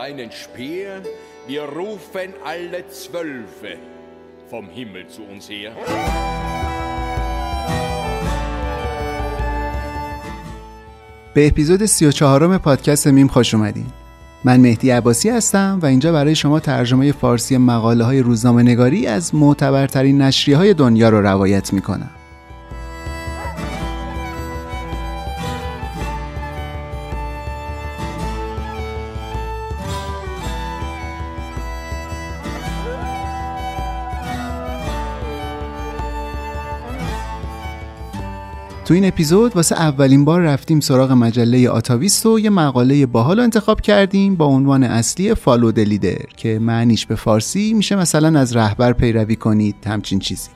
Deinen Speer, wir rufen alle Zwölfe vom Himmel zu uns her. به اپیزود 34 م پادکست میم خوش اومدین. من مهدی عباسی هستم و اینجا برای شما ترجمه فارسی مقاله های روزنامه نگاری از معتبرترین نشریه های دنیا رو روایت می کنم. تو این اپیزود واسه اولین بار رفتیم سراغ مجله آتاویست و یه مقاله باحال انتخاب کردیم با عنوان اصلی فالو د لیدر که معنیش به فارسی میشه مثلا از رهبر پیروی کنید همچین چیزی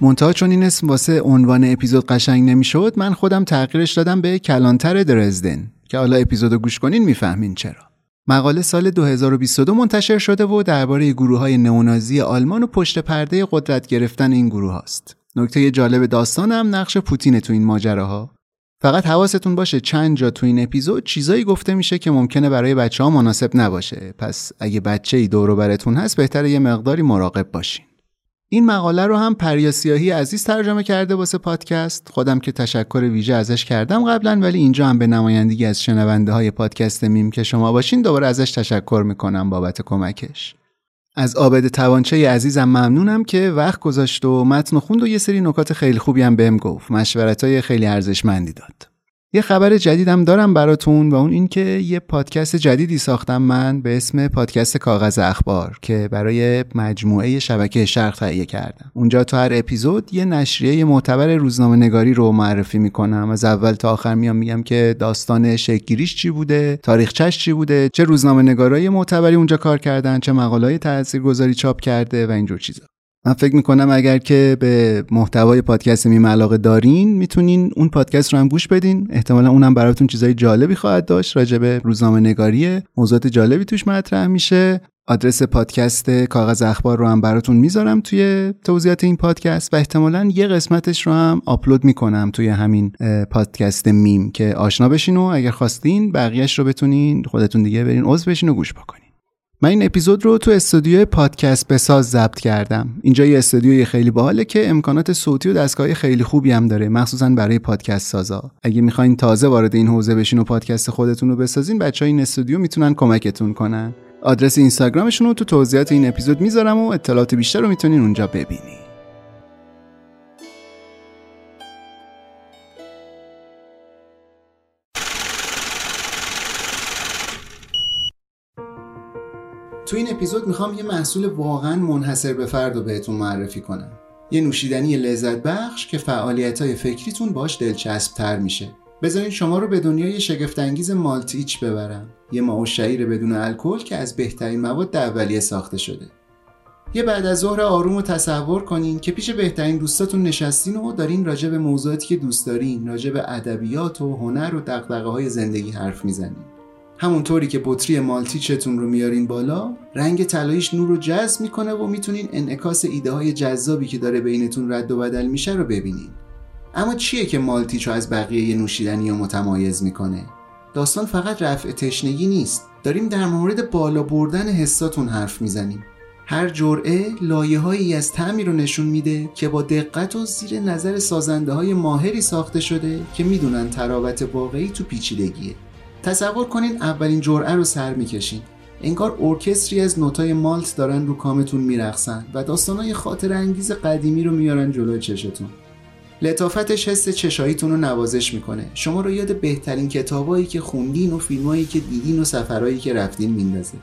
منتها چون این اسم واسه عنوان اپیزود قشنگ نمی‌شد من خودم تغییرش دادم به کلانتر درزدن که حالا اپیزودو گوش کنین می‌فهمین چرا مقاله سال 2022 منتشر شده و درباره گروه های نئونازی آلمان و پشت پرده قدرت گرفتن این گروه هاست. نکته جالب داستان هم نقش پوتین تو این ماجراها. فقط حواستون باشه چند جا تو این اپیزود چیزایی گفته میشه که ممکنه برای بچه ها مناسب نباشه. پس اگه بچه ای دور براتون هست بهتره یه مقداری مراقب باشین. این مقاله رو هم پریا سیاهی عزیز ترجمه کرده واسه پادکست خودم که تشکر ویژه ازش کردم قبلا ولی اینجا هم به نمایندگی از شنونده های پادکست میم که شما باشین دوباره ازش تشکر می‌کنم بابت کمکش از آبد توانچه عزیزم ممنونم که وقت گذاشت و متن خوند و یه سری نکات خیلی خوبی هم بهم گفت. مشورت های خیلی ارزشمندی داد. یه خبر جدیدم دارم براتون و اون اینکه یه پادکست جدیدی ساختم من به اسم پادکست کاغذ اخبار که برای مجموعه شبکه شرق تهیه کردم. اونجا تو هر اپیزود یه نشریه معتبر روزنامه نگاری رو معرفی می‌کنم. از اول تا آخر میام میگم که داستان شکلگیریش چی بوده، تاریخچش چی بوده، چه روزنامه نگارای معتبری اونجا کار کردن، چه مقاله‌های تاثیرگذاری چاپ کرده و اینجور چیزا. من فکر می‌کنم اگر که به محتوای پادکست میم علاقه دارین می‌تونین اون پادکست رو هم گوش بدین. احتمالا اونم براتون چیزای جالبی خواهد داشت. راجع به روزنامه نگاری موضوعات جالبی توش مطرح میشه. آدرس پادکست کاغذ اخبار رو هم براتون می‌ذارم توی توضیحات این پادکست و احتمالا یه قسمتش رو هم آپلود می‌کنم توی همین پادکست میم که آشنا بشین و اگر خواستین بقیهش رو بتونین خودتون دیگه برین عضو بشین و گوش بکنین. من این اپیزود رو تو استودیو پادکست بساز ضبط کردم. اینجا یه استودیوی خیلی باحاله که امکانات صوتی و دستگاه خیلی خوبی هم داره مخصوصا برای پادکست سازا. اگه می‌خواین تازه وارد این حوزه بشین و پادکست خودتون رو بسازین بچه‌های این استودیو می‌تونن کمکتون کنن. آدرس اینستاگرامشون رو تو توضیحات این اپیزود می‌ذارم و اطلاعات بیشتر رو می‌تونین اونجا ببینین. تو این اپیزود می‌خوام یه محصول واقعا منحصر به فرد رو بهتون معرفی کنم. یه نوشیدنی لذت بخش که فعالیت های فکریتون باش دلچسب تر میشه. بذارین شما رو به دنیای شگفتانگیز مالتیچ ببرم. یه ماهو شعیر بدون الکل که از بهترین مواد اولیه ساخته شده. یه بعد از ظهر آروم رو تصور کنین که پیش بهترین دوستاتون نشستین و دارین راجع به موضوعاتی که دوست دارین راجع به ادبیات و هنر و دقدقه های زندگی حرف می‌زنین. همونطوری که بطری مالتیچتون رو میارین بالا رنگ طلاییش نور رو جذب می‌کنه و می‌تونین انعکاس ایده های جذابی که داره بینتون رد و بدل میشه رو ببینین. اما چیه که مالتیچ رو از بقیه نوشیدنی رو متمایز می‌کنه؟ داستان فقط رفع تشنگی نیست. داریم در مورد بالا بردن حساتون حرف می‌زنیم. هر جرعه لایه هایی از تعمی رو نشون میده که با دقت و زیر نظر سازنده های ماهری ساخته شده که می‌دونن تراوت واقعی تو پیچیدگیه. تصور کنین اولین جرعه رو سر می‌کشین. انگار ارکستری از نوتای مالت دارن رو کامتون میرقصن و داستانهای خاطر انگیز قدیمی رو میارن جلوی چشتون. لطافتش حس چشاییتون رو نوازش می‌کنه. شما رو یاد بهترین کتابایی که خوندین و فیلمایی که دیدین و سفرهایی که رفتین میندازه.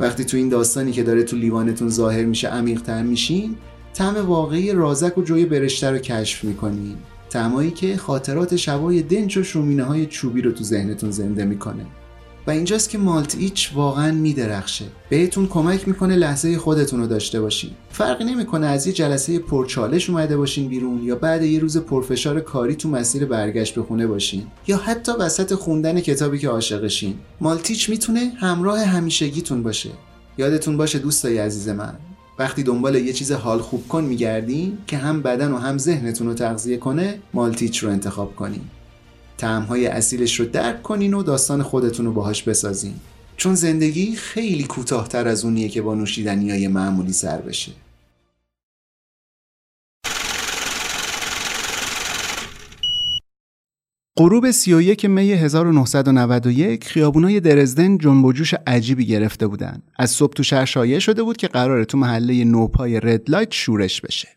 وقتی تو این داستانی که داره تو لیوانتون ظاهر میشه عمیقتر میشین طعم واقعی رازک و جوی برشته رو کشف می‌کنین. تعمایی که خاطرات شبای دنچ و شومینه های چوبی رو تو ذهنتون زنده می‌کنه. و اینجاست که مالت ایچ واقعا میدرخشه. بهتون کمک می‌کنه لحظه خودتون رو داشته باشین. فرقی نمی‌کنه از یه جلسه پرچالش اومده باشین بیرون یا بعد یه روز پرفشار کاری تو مسیر برگشت به خونه باشین. یا حتی وسط خوندن کتابی که عاشقشین. مالتیچ می‌تونه همراه همیشگیتون باشه. یادتون باشه دوستای عزیز من وقتی دنبال یه چیز حال خوب کن میگردین که هم بدن و هم ذهنتون رو تغذیه کنه مالتیچ رو انتخاب کنین تعمهای اصیلش رو درک کنین و داستان خودتون رو باهاش بسازین. چون زندگی خیلی کوتاهتر از اونیه که با نوشیدنی های معمولی سر بشه. غروب 31 می 1991 خیابونای درزدن جنب و جوش عجیبی گرفته بودن. از صبح تو شهر شایع شده بود که قراره تو محله نوپای رد لایت شورش بشه.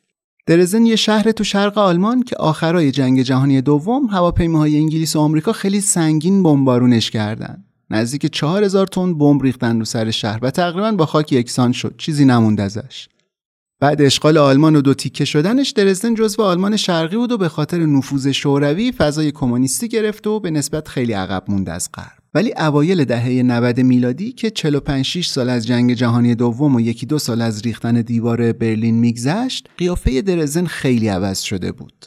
درزدن یه شهر تو شرق آلمان که آخرای جنگ جهانی دوم هواپیماهای انگلیس و آمریکا خیلی سنگین بمبارونش کردن. نزدیک 4000 تن بمب ریختن رو سر شهر و تقریبا با خاک یکسان شد. چیزی نموند ازش. بعد اشغال آلمان و دو تیکه شدنش درزدن جزو آلمان شرقی بود و به خاطر نفوذ شوروی فضای کمونیستی گرفت و به نسبت خیلی عقب موند از غرب. ولی اوایل دهه 90 میلادی که 45 6 سال از جنگ جهانی دوم و یکی دو سال از ریختن دیوار برلین میگذشت قیافه درسدن خیلی عوض شده بود.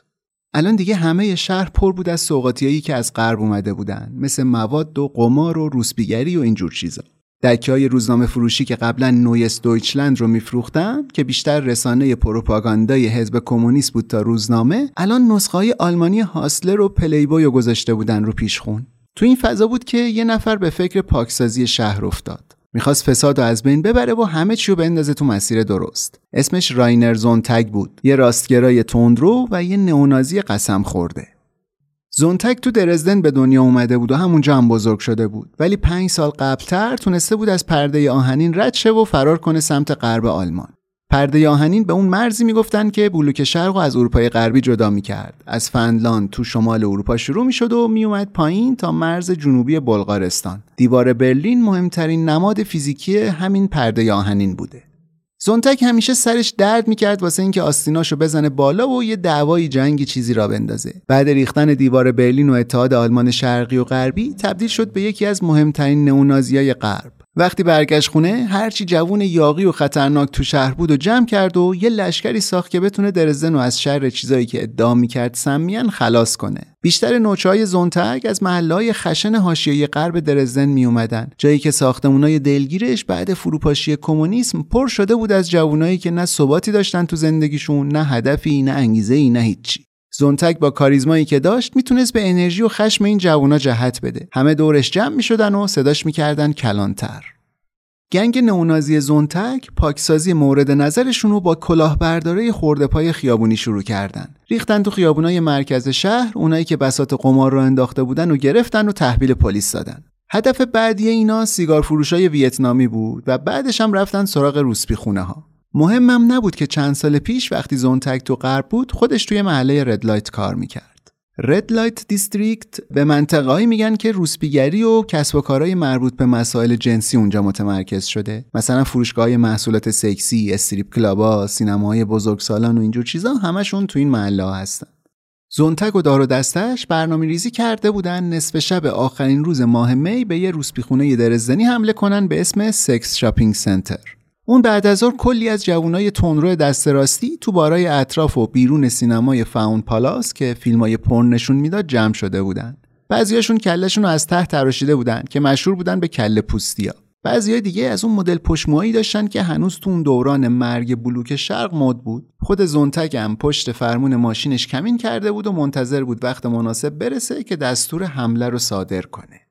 الان دیگه همه شهر پر بود از سوقاتیایی که از غرب اومده بودن مثل مواد و قمار و روسبیگری و اینجور چیزا. دکه های روزنامه فروشی که قبلا Neues Deutschland رو میفروختن که بیشتر رسانه پروپاگاندای حزب کمونیست بود تا روزنامه الان نسخه های آلمانی Hustler و پلیبوی رو گذاشته بودن رو پیشخون. تو این فضا بود که یه نفر به فکر پاکسازی شهر افتاد. می‌خواست فساد رو از بین ببره و همه چی رو بندازه تو مسیر درست. اسمش راینر زونتگ بود. یه راستگرای تندرو و یه نئونازی قسم خورده. زونتک تو درزدن به دنیا اومده بود و همونجا هم بزرگ شده بود. ولی پنج سال قبلتر تونسته بود از پرده آهنین رد شه و فرار کنه سمت غرب آلمان. پرده آهنین به اون مرزی می‌گفتن که بلوک شرق از اروپای غربی جدا می‌کرد. از فنلاند تو شمال اروپا شروع می‌شد و میومد پایین تا مرز جنوبی بلغارستان. دیوار برلین مهمترین نماد فیزیکی همین پرده آهنین بوده. زونتک همیشه سرش درد می‌کرد واسه اینکه آستیناشو بزنه بالا و یه دعوای جنگی چیزی را بندازه. بعد ریختن دیوار برلین و اتحاد آلمان شرقی و غربی تبدیل شد به یکی از مهمترین نئونازیای غرب. وقتی برگشت خونه هرچی جوون یاقی و خطرناک تو شهر بود و جمع کرد و یه لشکری ساخت که بتونه درزدن و از شر چیزایی که ادعا می‌کرد سمیان خلاص کنه. بیشتر نوچهای زونتگ از محلهای خشن حاشیه غرب درزدن می اومدن جایی که ساختمونای دلگیرش بعد فروپاشی کمونیسم پر شده بود از جوونایی که نه ثباتی داشتن تو زندگیشون نه هدفی نه انگیزه ای نه هیچی. زونتک با کاریزمایی که داشت می‌تونست به انرژی و خشم این جوونا جهت بده. همه دورش جمع می‌شدن و صداش می‌کردن کلانتر. gang نئونازی زونتک پاکسازی مورد نظرشون رو با کلاهبرداری خرده‌پای خیابونی شروع کردن. ریختن تو خیابونای مرکز شهر اونایی که بساط قمار رو انداخته بودن و گرفتن و تحویل پلیس دادن. هدف بعدی اینا سیگار فروشای ویتنامی بود و بعدش هم رفتن سراغ روسپی خونه ها مهمم نبود که چند سال پیش وقتی زونتک تو غرب بود خودش توی محله red light کار می‌کرد. red light district به منطقه‌ای میگن که روسپیگری و کسب و کارهای مربوط به مسائل جنسی اونجا متمرکز شده. مثلا فروشگاه محصولات سکسی strip club ا سینماهای بزرگسالان و اینجور چیزا همشون تو این محله ها هستن. زونتک و دار و دستش برنامه ریزی کرده بودن نصف شب آخرین روز ماه می به یه روسپیخونه درسدنی حمله کنن به اسم Sex Shopping Center اون بعد از ظهر کلی از جوانای تندرو دست راستی تو بارای اطراف و بیرون سینمای Faunpalast که فیلمای پورن نشون می‌داد جمع شده بودن. بعضیاشون کلشون رو از ته تراشیده بودن که مشهور بودن به کله پوستیا. بعضی دیگه از اون مدل پشت‌موهایی داشتن که هنوز تو اون دوران مرگ بلوک شرق مد بود خود زونتگ هم پشت فرمون ماشینش کمین کرده بود و منتظر بود وقت مناسب برسه که دستور حمله رو صادر کنه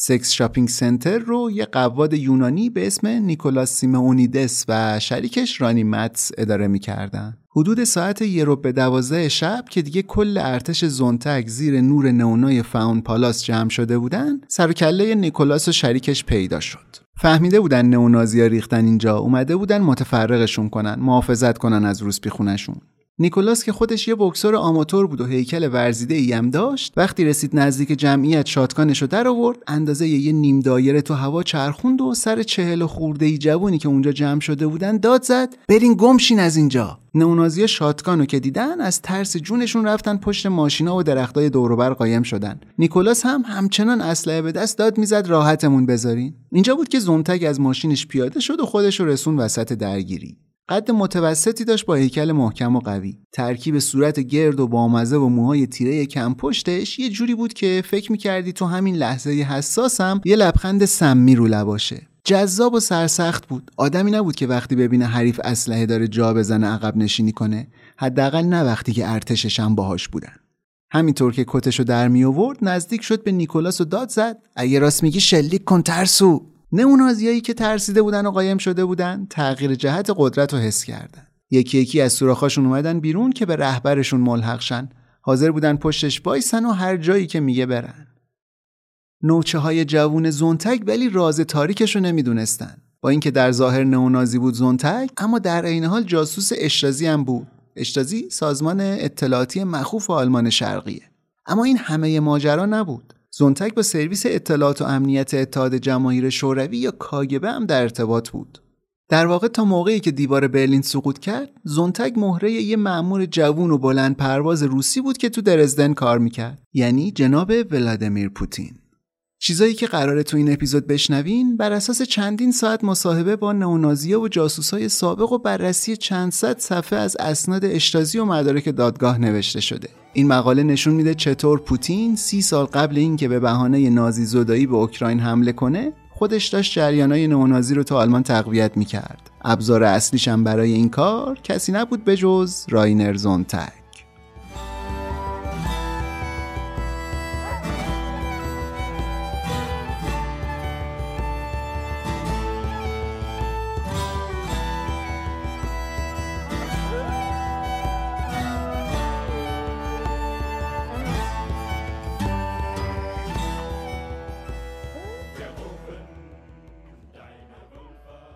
Sex Shopping Center رو یه قواد یونانی به اسم نیکولاس سیمونیدس و شریکش رانی متس اداره می‌کردن. حدود ساعت یه ربع به دوازده شب که دیگه کل ارتش زونتک زیر نور نئونای Faunpalast جمع شده بودن سر کله نیکولاس و شریکش پیدا شد. فهمیده بودن نئونازیا ریختن اینجا اومده بودن متفرقشون کنن محافظت کنن از روسپی خونشون نیکولاس که خودش یه بکسور آماتور بود و هیکل ورزیده ای هم داشت وقتی رسید نزدیک جمعیت shotgun ش رو در آورد اندازه یه نیم دایره تو هوا چرخوند و سر چهل خورده ای که اونجا جمع شده بودن داد زد برین گمشین از اینجا. نونازی شاتگانو که دیدن از ترس جونشون رفتن پشت ماشینا و درختای دوروبر قایم شدن. نیکولاس هم همچنان اسلحه به دست داد می‌زد راحتمون بذارین. اینجا بود که زونتگ از ماشینش پیاده شد و خودش رو رسون وسط درگیری. قد متوسطی داشت با هیکل محکم و قوی. ترکیب صورت گرد و بامزه و موهای تیره کم پشتش یه جوری بود که فکر می‌کردی تو همین لحظه حساسم یه لبخند سمی رو لباشه. جذاب و سرسخت بود. آدمی نبود که وقتی ببینه حریف اسلحه داره جا بزنه عقب نشینی کنه. حداقل نه وقتی که ارتشش هم باهاش بودن. همینطور که کتشو در می آورد نزدیک شد به نیکولاس و داد زد. اگه راست میگی شلیک کن ترسو. نمونازیایی که ترسیده بودن و قایم شده بودن تغییر جهت قدرت رو حس کردن. یکی یکی از سوراخاشون اومدن بیرون که به رهبرشون ملحق شن. حاضر بودن پشتش بایسن و هر جایی که میگه برن. نوچه های جوون زونتک ولی راز تاریکش رو نمی‌دونستن. با اینکه در ظاهر نئونازی بود زونتک اما در عین حال جاسوس اشتازی هم بود. اشتازی سازمان اطلاعاتی مخوف آلمان شرقیه. اما این همه ماجرا نبود. زونتک با سرویس اطلاعات و امنیت اتحاد جماهیر شوروی یا کاگبه هم در ارتباط بود. در واقع تا موقعی که دیوار برلین سقوط کرد زونتگ مهره یه مأمور جوون و بلند پرواز روسی بود که تو درزدن کار می‌کرد یعنی جناب ولادیمیر پوتین. چیزایی که قراره تو این اپیزود بشنوین بر اساس چندین ساعت مصاحبه با نئونازیا و جاسوسای سابق و بررسی چند صد صفحه از اسناد اشتازی و مدارک دادگاه نوشته شده. این مقاله نشون میده چطور پوتین سی سال قبل اینکه به بهانه نازی زدایی به اوکراین حمله کنه خودش داشت جریانای نئونازی رو تا آلمان تقویت می‌کرد. ابزار اصلیش هم برای این کار کسی نبود به جز راینر زونتک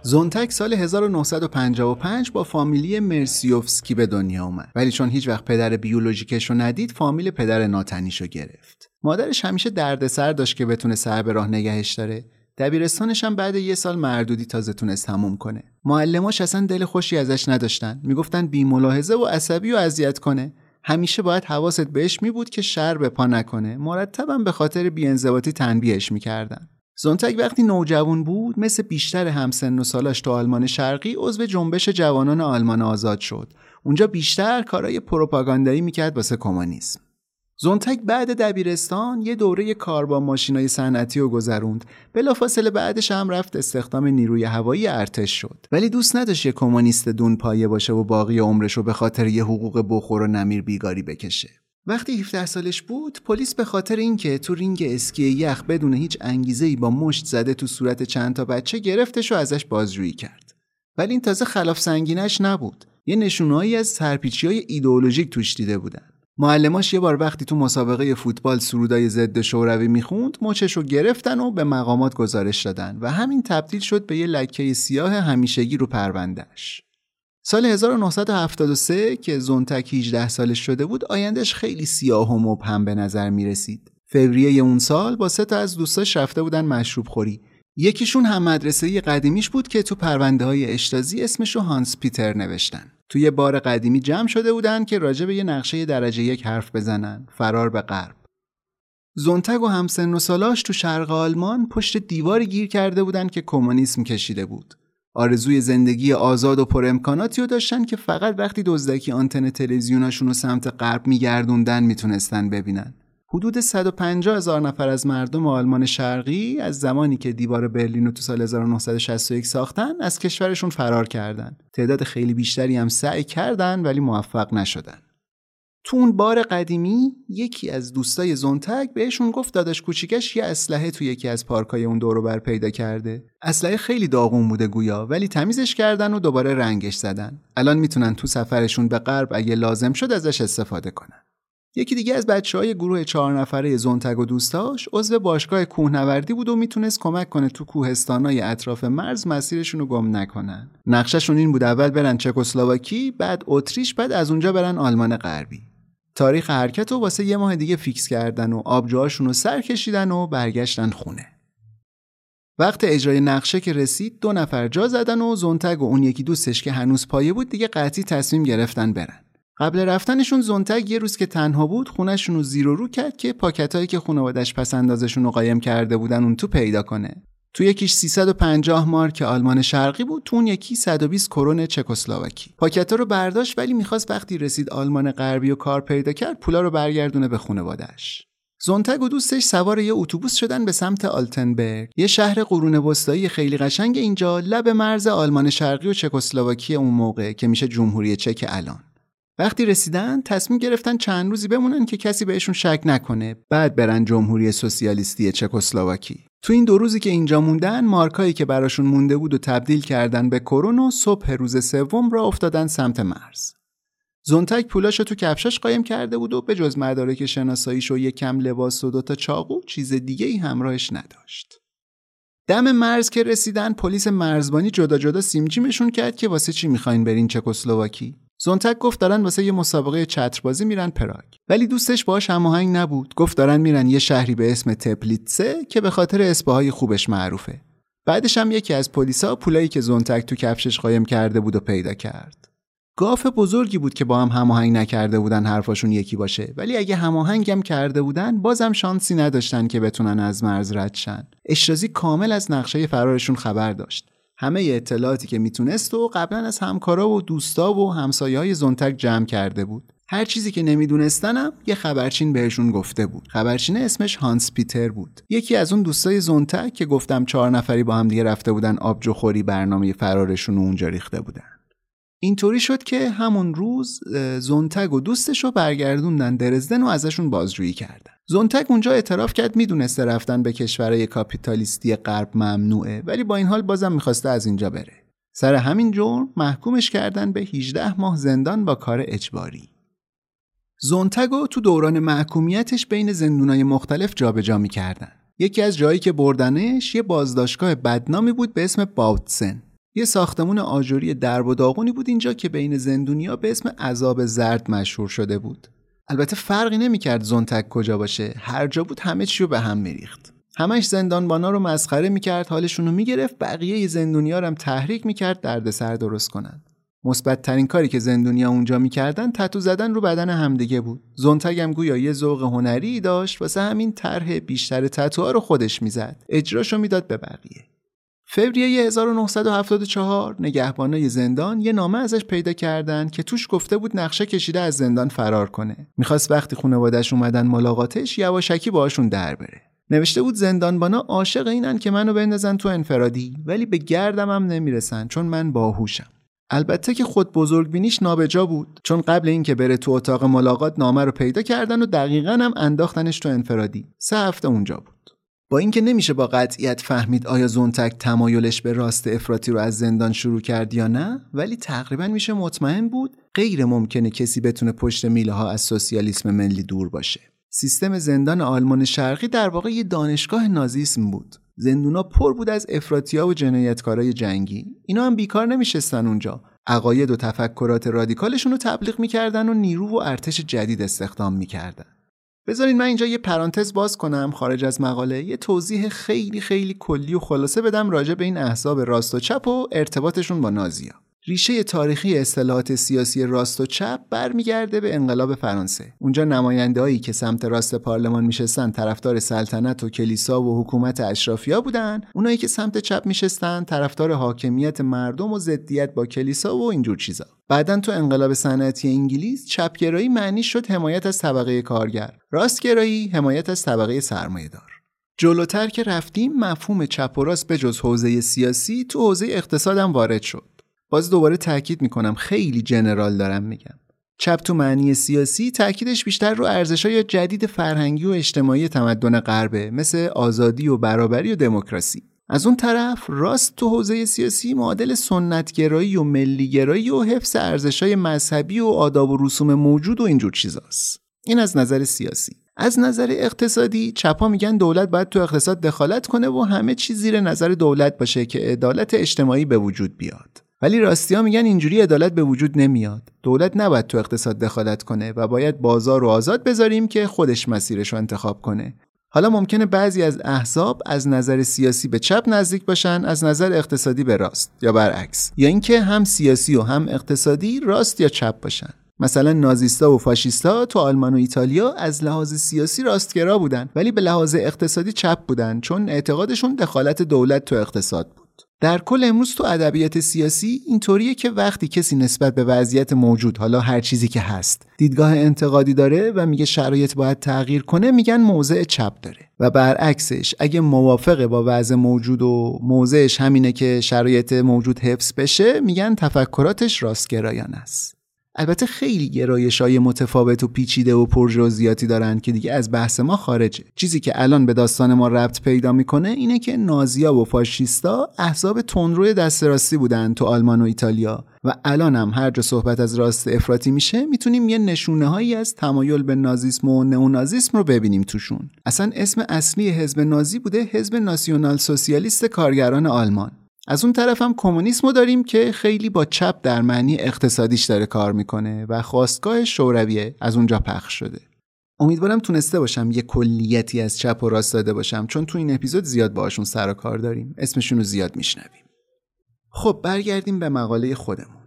زونتک سال 1955 با فامیلی مرسیوفسکی به دنیا اومد. ولی چون هیچ وقت پدر بیولوژیکش رو ندید فامیل پدر ناتنیش رو گرفت. مادرش همیشه دردسر داشت که بتونه سر به راه نگهش داره. دبیرستانش هم بعد یه سال مردودی تازه تونست تموم کنه. معلماش اصلا دل خوشی ازش نداشتن. می‌گفتن بی ملاحظه و عصبی و اذیت کنه. همیشه باید حواست بهش می بود که شر به پا نکنه. مرتبا به خاطر بیانضباطی تنبیهش می‌کردن. زونتگ وقتی نوجوان بود مثل بیشتر همسن و سالاش تو آلمان شرقی عضو جنبش جوانان آلمان آزاد شد. اونجا بیشتر کارای پروپاگاندایی می‌کرد واسه کمونیسم. زونتگ بعد دبیرستان یه دوره کار با ماشینای صنعتی و گذروند. بلافاصله بعدش هم رفت استخدام نیروی هوایی ارتش شد. ولی دوست نداشت یه کمونیست دون پایه باشه و باقی عمرش رو به خاطر یه حقوق بخور و نمیر بیگاری بکشه. وقتی 17 سالش بود پلیس به خاطر اینکه تو رینگ اسکی یخ بدون هیچ انگیزه ای با مشت زده تو صورت چند تا بچه گرفتش و ازش بازجویی کرد. ولی این تازه خلاف سنگینش نبود. یه نشونهایی از سرپیچی های ایدئولوژیک توش دیده بودن. معلماش یه بار وقتی تو مسابقه فوتبال سرودای ضد شوروی می‌خوند مچش رو گرفتن و به مقامات گزارش دادن و همین تبدیل شد به یه لکه سیاه همیشگی رو پروندهش سال 1973 که زونتک 18 سالش شده بود آیندهش خیلی سیاه و مبهم به نظر می رسید. فوریه اون سال با سه تا از دوستاش رفته بودن مشروب خوری. یکیشون هم مدرسه قدیمیش بود که تو پرونده های اشتازی اسمشو هانس پیتر نوشتن. توی بار قدیمی جمع شده بودن که راجع به یه نقشه درجه یک حرف بزنن. فرار به غرب. زونتگ و همسن و سالاش تو شرق آلمان پشت دیواری گیر کرده بودن که کمونیسم کشیده بود. آرزوی زندگی آزاد و پر امکاناتی رو داشتن که فقط وقتی دزدکی آنتن تلویزیوناشون رو سمت غرب میگردوندن می‌تونستن ببینن. حدود 150 هزار نفر از مردم آلمان شرقی از زمانی که دیوار برلین رو تو سال 1961 ساختن از کشورشون فرار کردن. تعداد خیلی بیشتری هم سعی کردن ولی موفق نشدن. تو اون بار قدیمی یکی از دوستای زونتگ بهشون گفت داداش کوچیکش یه اسلحه تو یکی از پارکای اون دورو بر پیدا کرده اسلحه خیلی داغون بوده گویا ولی تمیزش کردن و دوباره رنگش زدن الان می‌تونن تو سفرشون به غرب اگه لازم شد ازش استفاده کنن یکی دیگه از بچه های گروه چهار نفره زونتگ و دوستاش عضو باشگاه کوهنوردی بود و می‌تونست کمک کنه تو کوهستانای اطراف مرز مسیرشون رو گم نکنن. نقشهشون این بود اول برن چکسلواکی، بعد اتریش، بعد از اونجا برن آلمان غربی. تاریخ حرکت رو واسه یه ماه دیگه فیکس کردن و آبجوهاشون رو سر کشیدن و برگشتن خونه. وقت اجرای نقشه که رسید دو نفر جا زدن و زونتگ و اون یکی دوستش که هنوز پایه بود دیگه قطعی تصمیم گرفتن برن. قبل رفتنشون زونتگ یه روز که تنها بود خونهشون رو زیر و رو کرد که پاکتایی که خانوادش پس اندازشون رو قایم کرده بودن اون تو پیدا کنه. تو یکیش 350 مارک آلمان شرقی بود تو اون یکی 120 کرون چکسلواکی. پاکتا رو برداشت ولی می‌خواست وقتی رسید آلمان غربی و کار پیدا کرد پولا رو برگردونه به خانواده‌اش. زونتگ و دوستش سوار یه اتوبوس شدن به سمت آلتنبرگ. یه شهر قرون وسطایی خیلی قشنگ اینجا لب مرز آلمان شرقی و چکسلواکی اون موقع که میشه جمهوری چک الان. وقتی رسیدن تصمیم گرفتن چند روزی بمونن که کسی بهشون شک نکنه. بعد برن جمهوری سوسیالیستی چکسلواکی. تو این دو روزی که اینجا موندن مارکایی که براشون مونده بود و تبدیل کردن به کرون و صبح روز سوم را افتادن سمت مرز. زونتک پولاش تو کفشاش قایم کرده بود و به جز مدارک شناساییش و یک کم لباس و دوتا چاقو چیز دیگه ای همراهش نداشت. دم مرز که رسیدن پلیس مرزبانی جدا جدا سیمجیمشون کرد که واسه چی می‌خواین برین چکسلواکی؟ زونتک گفت دارن واسه یه مسابقه چتربازی میرن پراگ. ولی دوستش باهاش هماهنگ نبود. گفت دارن میرن یه شهری به اسم تپلیتسه که به خاطر اسپاهای خوبش معروفه. بعدش هم یکی از پلیسا پولایی که زونتک تو کفشش قایم کرده بود و پیدا کرد. گاف بزرگی بود که با هم هماهنگ نکرده بودن حرفاشون یکی باشه. ولی اگه هماهنگم کرده بودن بازم شانسی نداشتن که بتونن از مرز رد شن. اشرازی کامل از نقشه فرارشون خبر داشت. همه اطلاعاتی که می‌تونست و قبلا از همکارا و دوستا و همسایه های زونتک جمع کرده بود. هر چیزی که نمیدونستنم یه خبرچین بهشون گفته بود. خبرچین اسمش هانس پیتر بود. یکی از اون دوستای زونتک که گفتم چهار نفری با هم دیگه رفته بودن آبجوخوری برنامه فرارشون رو اونجا ریخته بودن. اینطوری شد که همون روز زونتگ و دوستش رو برگردوندن درزدن و ازشون بازجویی کردن. زونتگ اونجا اعتراف کرد می‌دونسته رفتن به کشورهای کاپیتالیستی غرب ممنوعه ولی با این حال بازم می‌خواسته از اینجا بره. سر همین جرم محکومش کردن به 18 ماه زندان با کار اجباری. زونتگو تو دوران محکومیتش بین زندونای مختلف جابجا می‌کردن. یکی از جایی که بردنش یه بازداشتگاه بدنامی بود به اسم باوتسن. یه ساختمون آجوری درب و داغونی بود اینجا که بین زندونیا به اسم عذاب زرد مشهور شده بود. البته فرقی نمی‌کرد زونتک کجا باشه هر جا بود همه چی رو به هم میریخت. همش زندانبانا رو مسخره می‌کرد حالشون رو می‌گرفت بقیه زندونیا رو هم تحریک می‌کرد دردسر درست کنند مثبت ترین کاری که زندونیا اونجا می‌کردن تتو زدن رو بدن همدیگه بود. زونتگ هم گویا یه ذوق هنری داشت واسه همین طرح بیشتر تتوها رو خودش می‌زد. اجراشو می‌داد به بقیه. فوریه 1974 نگهبانای زندان یه نامه ازش پیدا کردن که توش گفته بود نقشه کشیده از زندان فرار کنه. می‌خواست وقتی خانوادش اومدن ملاقاتش یواشکی باشون در بره. نوشته بود زندانبانا عاشق اینن که منو بندازن تو انفرادی ولی به گردم هم نمی‌رسن چون من باهوشم. البته که خود بزرگ بینیش نابجا بود چون قبل اینکه بره تو اتاق ملاقات نامه رو پیدا کردن و دقیقا هم انداختنش تو انفرادی. سه هفته اونجا بود. با اینکه نمیشه با قطعیت فهمید آیا زونتک تمایلش به راست افراطی رو از زندان شروع کرد یا نه ولی تقریبا میشه مطمئن بود غیر ممکنه کسی بتونه پشت میله ها از سوسیالیسم ملی دور باشه. سیستم زندان آلمان شرقی در واقع یه دانشگاه نازیسم بود. زندونا پر بود از افراطیا و جنایتکارای جنگی. اینا هم بیکار نمیشستن اونجا. عقاید و تفکرات رادیکالشون رو تبلیغ می‌کردن و نیرو و ارتش جدید استخدام می‌کردن. بذارین من اینجا یه پرانتز باز کنم خارج از مقاله. یه توضیح خیلی خیلی کلی و خلاصه بدم راجع به این احزاب راست و چپ و ارتباطشون با نازیا ریشه تاریخی اصطلاحات سیاسی راست و چپ برمیگرده به انقلاب فرانسه. اونجا نمایندهایی که سمت راست پارلمان میشستن طرفدار سلطنت و کلیسا و حکومت اشرافیا بودن، اونایی که سمت چپ میشستن طرفدار حاکمیت مردم و ضدیت با کلیسا و اینجور چیزا. بعدا تو انقلاب صنعتی انگلیس چپگرایی معنی شد حمایت از طبقه کارگر، راستگرایی حمایت از طبقه سرمایه‌دار. جلوتر که رفتیم مفهوم چپ و راست به جز حوزه سیاسی تو حوزه اقتصادم وارد شد. باز دوباره تاکید می‌کنم. خیلی جنرال دارم میگم. چپ تو معنی سیاسی تاکیدش بیشتر رو ارزش‌های جدید فرهنگی و اجتماعی تمدن غربه مثل آزادی و برابری و دموکراسی. از اون طرف راست تو حوزه سیاسی معادل سنتگرایی و ملیگرایی و حفظ ارزش‌های مذهبی و آداب و رسوم موجود و اینجور چیزاست. این از نظر سیاسی. از نظر اقتصادی چپا میگن دولت باید تو اقتصاد دخالت کنه و همه چیز زیر نظر دولت باشه که عدالت اجتماعی به وجود بیاد. ولی راستی میگن اینجوری عدالت به وجود نمیاد. دولت نباید تو اقتصاد دخالت کنه و باید بازار رو آزاد بذاریم که خودش مسیرش رو انتخاب کنه. حالا ممکنه بعضی از احزاب از نظر سیاسی به چپ نزدیک باشن از نظر اقتصادی به راست یا برعکس. یا اینکه هم سیاسی و هم اقتصادی راست یا چپ باشن. مثلا نازیستا و فاشیستا تو آلمان و ایتالیا از لحاظ سیاسی راستگرا بودن ولی به لحاظ اقتصادی چپ بودن چون اعتقادشون دخالت دولت تو اقتصاد بود. در کل امروز تو ادبیات سیاسی اینطوریه که وقتی کسی نسبت به وضعیت موجود حالا هر چیزی که هست دیدگاه انتقادی داره و میگه شرایط باید تغییر کنه میگن موضع چپ داره. و برعکسش اگه موافقه با وضع موجود و موضعش همینه که شرایط موجود حفظ بشه میگن تفکراتش راستگرایانه است. البته خیلی گرایش های متفاوت و پیچیده و پرجزئیاتی دارن که دیگه از بحث ما خارجه. چیزی که الان به داستان ما ربط پیدا می‌کنه اینه که نازیا و فاشیستا احزاب تندروی دست راستی بودن تو آلمان و ایتالیا و الان هم هر جا صحبت از راست افراطی میشه می‌تونیم یه نشونه هایی از تمایل به نازیسم و نئونازیسم رو ببینیم توشون. اصلا اسم اصلی حزب نازی بوده حزب ناسیونال سوسیالیست کارگران آلمان. از اون طرف هم کمونیسمو داریم که خیلی با چپ در معنی اقتصادیش داره کار می‌کنه و خواستگاه شورویه از اونجا پخش شده. امیدوارم تونسته باشم یه کلیتی از چپ و راست داده باشم چون تو این اپیزود زیاد باشون سر و کار داریم. اسمشون رو زیاد میشنویم. خب برگردیم به مقاله خودمون.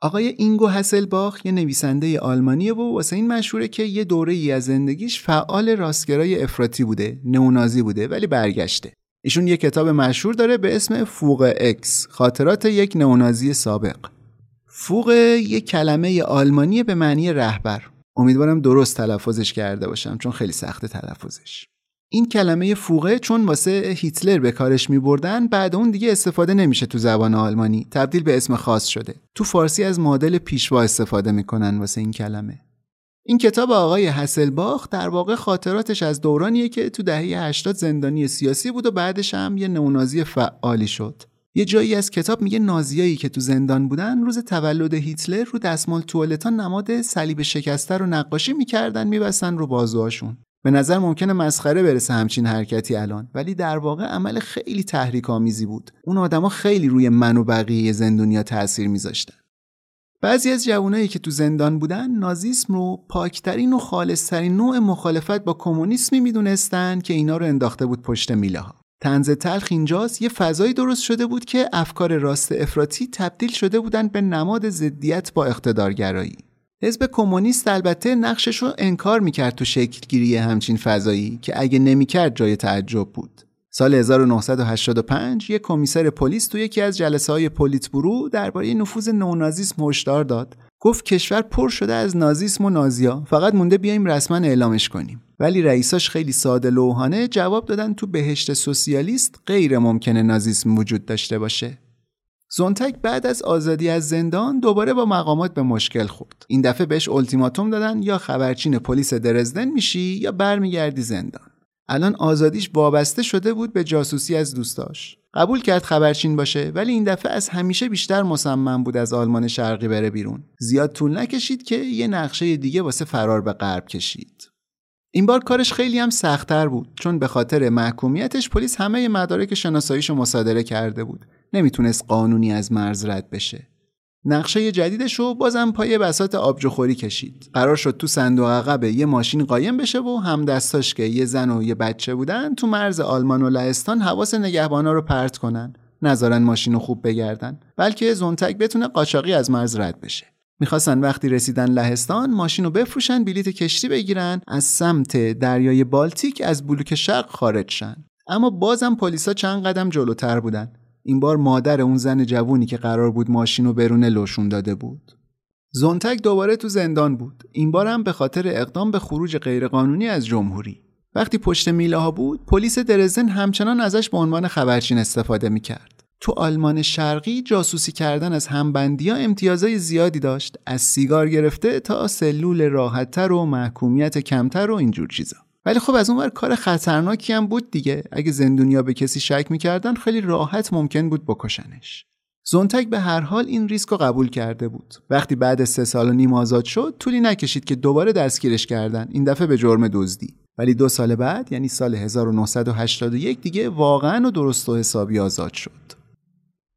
آقای اینگو هسلباخ یه نویسنده آلمانیه و واسه این مشهوره که یه دوره ای از زندگیش فعال راستگرای افراطی بوده نئونازی بوده ولی برگشته. ایشون یه کتاب مشهور داره به اسم فوق اکس خاطرات یک نئونازی سابق. فوق یک کلمه آلمانی به معنی رهبر. امیدوارم درست تلفظش کرده باشم چون خیلی سخت تلفظش. این کلمه فوقه چون واسه هیتلر به کارش می بردن بعد اون دیگه استفاده نمیشه تو زبان آلمانی. تبدیل به اسم خاص شده. تو فارسی از مدل پیشوا استفاده می‌کنن واسه این کلمه. این کتاب آقای هسلباخ در واقع خاطراتش از دورانیه که تو دهه 80 زندانی سیاسی بود و بعدش هم یه نونازی فعالی شد. یه جایی از کتاب میگه نازیایی که تو زندان بودن روز تولد هیتلر رو دستمال توالتان نماد صلیب شکسته رو نقاشی می‌کردن میبستن رو بازوهاشون. به نظر ممکنه مسخره برسه همچین حرکتی الان ولی در واقع عمل خیلی تحریک آمیزی بود. اون آدما خیلی روی من و بقیه زندونیا تاثیر میذاشتن. بعضی از جوانایی که تو زندان بودن نازیسم رو پاکترین و خالصترین نوع مخالفت با کمونیسمی می‌دونستن که اینا رو انداخته بود پشت میله ها. تنز تلخ اینجاست یه فضایی درست شده بود که افکار راست افراطی تبدیل شده بودن به نماد ضدیت با اقتدارگرایی. حزب کمونیست البته نقشش رو انکار می‌کرد تو شکلگیری همچین فضایی که اگه نمی‌کرد جای تعجب بود. سال 1985 یک کمیسر پلیس تو یکی از جلسه های پلیت برو درباره نفوذ نونازیسم هشدار داد. گفت کشور پر شده از نازیسم و نازیا. فقط مونده بیایم رسما اعلامش کنیم. ولی رئیساش خیلی ساده لوحانه جواب دادن تو بهشت سوسیالیست غیر ممکنه نازیسم وجود داشته باشه. زونتک بعد از آزادی از زندان دوباره با مقامات به مشکل خورد. این دفعه بهش التیماتوم دادن یا خبرچین پلیس درزدن میشی یا برمیگردی زندان. الان آزادیش وابسته شده بود به جاسوسی از دوستاش. قبول کرد خبرچین باشه ولی این دفعه از همیشه بیشتر مصمم بود از آلمان شرقی بره بیرون. زیاد طول نکشید که یه نقشه دیگه واسه فرار به غرب کشید. این بار کارش خیلی هم سختتر بود چون به خاطر محکومیتش پلیس همه مدارک شناساییشو مصادره کرده بود. نمی‌تونست قانونی از مرز رد بشه. نقشه جدیدش رو بازم پای بسات آبجوخوری کشید. قرار شد تو صندوق عقب یه ماشین قایم بشه و هم دستاش که یه زن و یه بچه بودن تو مرز آلمان و لهستان حواس نگهبانا رو پرت کنن. نذارن ماشین رو خوب بگردن بلکه زونتک بتونه قاچاقی از مرز رد بشه. می‌خواستن وقتی رسیدن لهستان ماشین رو بفروشن بلیت کشتی بگیرن از سمت دریای بالتیک از بلوک شرق خارج شن. اما بازم پلیسا چند قدم جلوتر بودن. این بار مادر اون زن جوونی که قرار بود ماشین رو برونه لوشون داده بود. زونتک دوباره تو زندان بود. این بار هم به خاطر اقدام به خروج غیرقانونی از جمهوری. وقتی پشت میله ها بود پلیس درزن همچنان ازش به عنوان خبرچین استفاده می‌کرد. تو آلمان شرقی جاسوسی کردن از همبندی ها امتیازهای زیادی داشت. از سیگار گرفته تا سلول راحتتر و محکومیت کمتر و اینجور چیزا. ولی خب از اونور کار خطرناکی هم بود دیگه. اگه زندونیا به کسی شک می‌کردن خیلی راحت ممکن بود بکشنش. زونتک به هر حال این ریسک رو قبول کرده بود. وقتی بعد سه سال و نیم آزاد شد طولی نکشید که دوباره دستگیرش کردن. این دفعه به جرم دزدی. ولی دو سال بعد یعنی سال 1981 دیگه واقعا و درست و حسابی آزاد شد.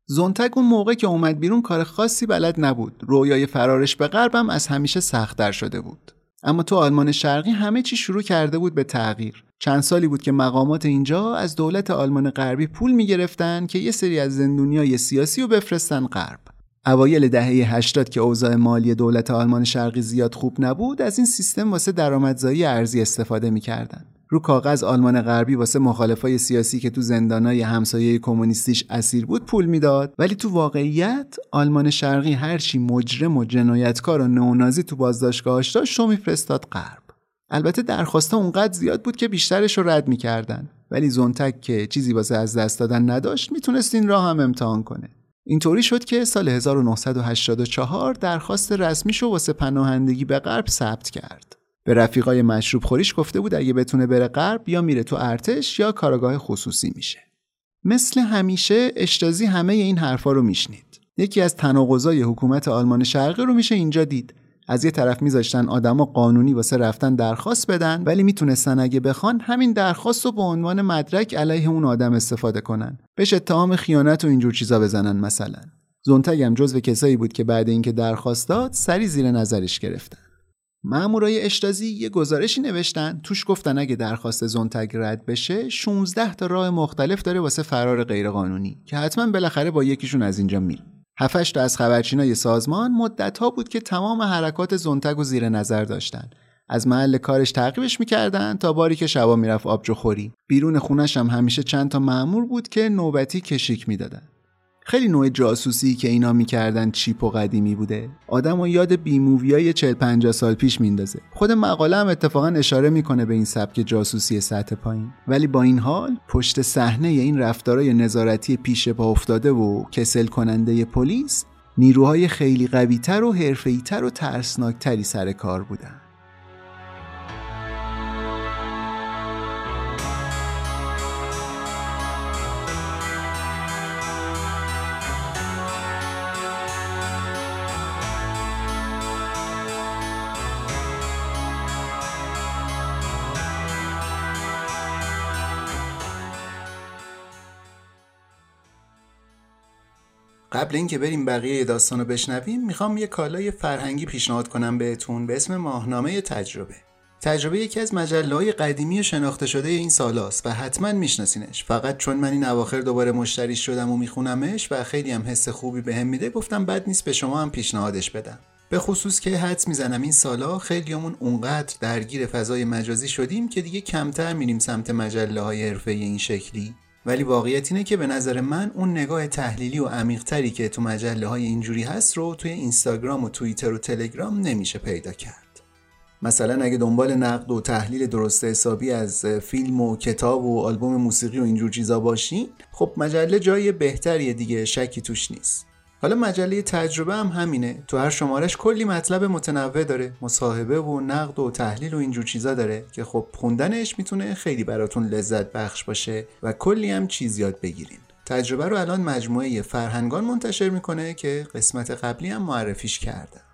زونتک اون موقع که اومد بیرون کار خاصی بلد نبود. رویای فرارش به غربم از همیشه سختتر شده بود. اما تو آلمان شرقی همه چی شروع کرده بود به تغییر. چند سالی بود که مقامات اینجا از دولت آلمان غربی پول می‌گرفتن که یه سری از زندونیای سیاسی رو بفرستن غرب. اوایل دهه 80 که اوضاع مالی دولت آلمان شرقی زیاد خوب نبود از این سیستم واسه درآمدزایی ارزی استفاده می‌کردن. رو کاغذ آلمان غربی واسه مخالفای سیاسی که تو زندانای همسایه کمونیستیش اسیر بود پول می‌داد. ولی تو واقعیت آلمان شرقی هرچی مجرم و جنایتکار و نونازی تو بازداشتگاهاش داشت شو میفرستاد غرب. البته درخواستا اونقدر زیاد بود که بیشترش رو رد می‌کردن. ولی زونتک که چیزی واسه از دست دادن نداشت می‌تونست این راه هم امتحان کنه. اینطوری شد که سال 1984 درخواست رسمیشو واسه پناهندگی به غرب ثبت کرد. به رفیقای مشروب خوریش گفته بود اگه بتونه بره غرب یا میره تو ارتش یا کارگاه خصوصی میشه. مثل همیشه اشتازی همه این حرفا رو میشنید. یکی از تناقضای حکومت آلمان شرقی رو میشه اینجا دید. از یه طرف میذاشتن آدما قانونی واسه رفتن درخواست بدن ولی می‌تونستن اگه بخوان همین درخواست رو به عنوان مدرک علیه اون آدم استفاده کنن. بهش اتهام خیانت و اینجور چیزا بزنن مثلا. زونتگ هم جزو کسایی بود که بعد اینکه درخواست داد سری زیر نظرش گرفتن. مامورای اشتازی یه گزارشی نوشتن. توش گفتن اگه درخواست زونتگ رد بشه 16 تا راه مختلف داره واسه فرار غیرقانونی که حتما بالاخره با یکیشون از اینجا میره. هفتش تا از خبرچینای سازمان مدت ها بود که تمام حرکات زونتگ و زیر نظر داشتن. از محل کارش تعقیبش می‌کردن تا باری که شبا می‌رفت آبجو خوری. بیرون خونش هم همیشه چند تا مأمور بود که نوبتی کشیک می‌دادن. خیلی نوع جاسوسی که اینا می‌کردن cheap و قدیمی بوده. آدم و یاد B movie 40 50 سال پیش میندازه. خود مقاله هم اتفاقا اشاره می‌کنه به این سبک جاسوسی سطح پایین. ولی با این حال پشت صحنه این رفتارای نظارتی پیش پا افتاده و کسل کننده پلیس نیروهای خیلی قویتر و حرفه‌ای‌تر و ترسناکتری سر کار بودن. قبل اینکه بریم بقیه داستان رو بشنویم می‌خوام یه کالای فرهنگی پیشنهاد کنم بهتون به اسم ماهنامه تجربه. تجربه یکی از مجله های قدیمی شناخته شده این سالاست و حتما میشناسینش. فقط چون من این اواخر دوباره مشتری شدم و میخونمش و خیلی هم حس خوبی بهم به میده گفتم بد نیست به شما هم پیشنهادش بدم. به خصوص که حدس می‌زنم این سالا خیلیامون اونقدر درگیر فضای مجازی شدیم که دیگه کمتر میریم سمت مجله های حرفه این شکلی. ولی واقعیت اینه که به نظر من اون نگاه تحلیلی و عمیقتری که تو مجله های اینجوری هست رو توی اینستاگرام و توییتر و تلگرام نمیشه پیدا کرد. مثلا اگه دنبال نقد و تحلیل درست حسابی از فیلم و کتاب و آلبوم موسیقی و اینجور چیزا باشین خب مجله جای بهتریه دیگه شکی توش نیست. حالا مجله تجربه هم همینه. تو هر شمارش کلی مطلب متنوع داره. مصاحبه و نقد و تحلیل و اینجور چیزا داره که خب خوندنش می‌تونه خیلی براتون لذت بخش باشه و کلی هم چیز یاد بگیرین. تجربه رو الان مجموعه فرهنگان منتشر می‌کنه که قسمت قبلی هم معرفیش کرده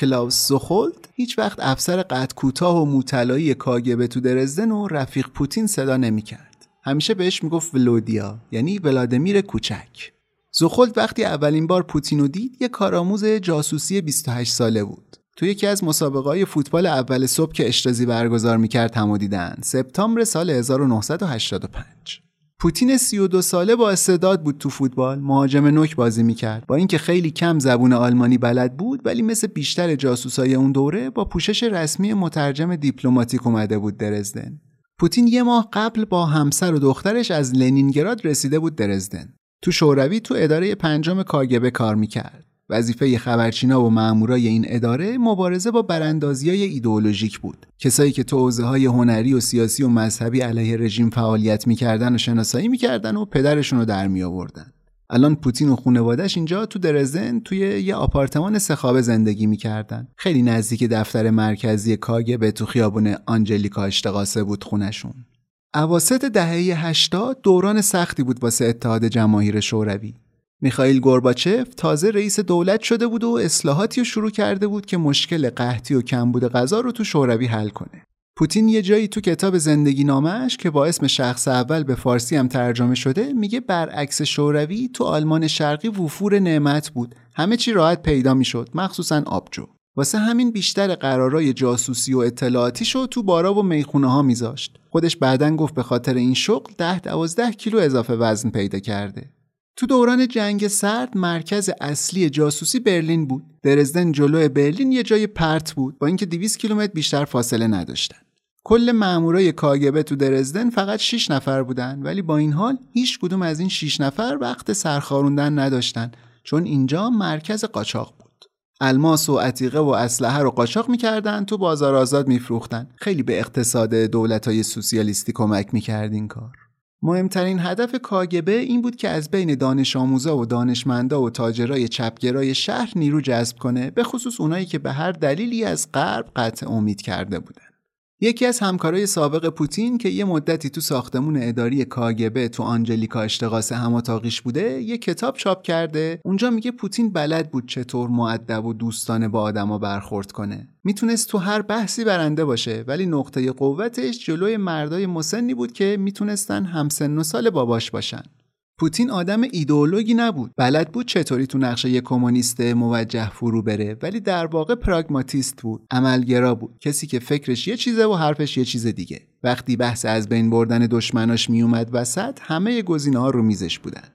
کلاوس زخولد هیچ وقت افسر قد کوتاه و موطلایی کاگبه تو درزدن و رفیق پوتین صدا نمی‌کرد. همیشه بهش می‌گفت ولودیا یعنی ولادیمیر کوچک. زخولد وقتی اولین بار پوتین رو دید یه کارآموز جاسوسی 28 ساله بود. تو یکی از مسابقه های فوتبال اول صبح که اشتازی برگزار می‌کرد همو دیدن سپتامبر سال 1985 پوتین 32 ساله با استعداد بود تو فوتبال مهاجم نوک بازی می‌کرد. با اینکه خیلی کم زبون آلمانی بلد بود ولی مثل بیشتر جاسوسای اون دوره با پوشش رسمی مترجم دیپلماتیک اومده بود درزدن. پوتین یه ماه قبل با همسر و دخترش از لنینگراد رسیده بود درزدن. تو شوروی تو اداره پنجم کاگبه کار می‌کرد. وظیفه خبرچینا و مامورای این اداره مبارزه با براندازی های ایدئولوژیک بود. کسایی که تو های هنری و سیاسی و مذهبی علیه رژیم فعالیت می‌کردن و شناسایی می‌کردن و پدرشون رو در می آوردن الان پوتین و خانوادش اینجا تو درزدن توی یه آپارتمان سخابه زندگی می‌کردن. خیلی نزدیک دفتر مرکزی کاگبه تو خیابون آنجلیکا اشتقاسه بود خونشون اواسط دهه 80 دوران سختی بود واسه اتحاد جماهیر شوروی. میخائیل گورباچف تازه رئیس دولت شده بود و اصلاحاتی رو شروع کرده بود که مشکل قحطی و کمبود غذا رو تو شوروی حل کنه. پوتین یه جایی تو کتاب زندگی نامش که با اسم شخص اول به فارسی هم ترجمه شده میگه برعکس شوروی تو آلمان شرقی وفور نعمت بود. همه چی راحت پیدا می‌شد مخصوصا آبجو. واسه همین بیشتر قرارای جاسوسی و اطلاعاتی شو تو بارا و می‌خونه ها میذاشت. خودش بعدا گفت به خاطر این شغل ده دوازده کیلو اضافه وزن پیدا کرده. تو دوران جنگ سرد مرکز اصلی جاسوسی برلین بود. درزدن جلو برلین یه جای پرت بود با اینکه 200 کیلومتر بیشتر فاصله نداشتن. کل مامورای کاگبه تو درزدن فقط 6 نفر بودن ولی با این حال هیچ کدوم از این 6 نفر وقت سرخاروندن نداشتن چون اینجا مرکز قاچاق بود. الماس و عتیقه و اسلحه رو قاچاق می‌کردن تو بازار آزاد میفروختن. خیلی به اقتصاد دولت‌های سوسیالیستی کمک می‌کرد این کار. مهمترین هدف کاگبه این بود که از بین دانش آموزا و دانشمندا و تاجرای چپگرای شهر نیرو جذب کنه به خصوص اونایی که به هر دلیلی از غرب قطع امید کرده بودن. یکی از همکارای سابق پوتین که یه مدتی تو ساختمون اداری کاگبه تو آنجلیکا اشتغاس هماتاقیش بوده یه کتاب چاپ کرده. اونجا میگه پوتین بلد بود چطور معدب و دوستانه با آدما برخورد کنه. می‌تونست تو هر بحثی برنده باشه ولی نقطه قوتش جلوی مردای مسنی بود که می‌تونستن همسن و سال باباش باشن. پوتین آدم ایدئولوژی نبود. بلد بود چطوری تو نقشه یک کمونیست موجه فرو بره ولی در واقع پراگماتیست بود. عملگرا بود. کسی که فکرش یه چیزه و حرفش یه چیز دیگه. وقتی بحث از بین بردن دشمناش میومد وسط همه گزینه ها رو میزش بودن.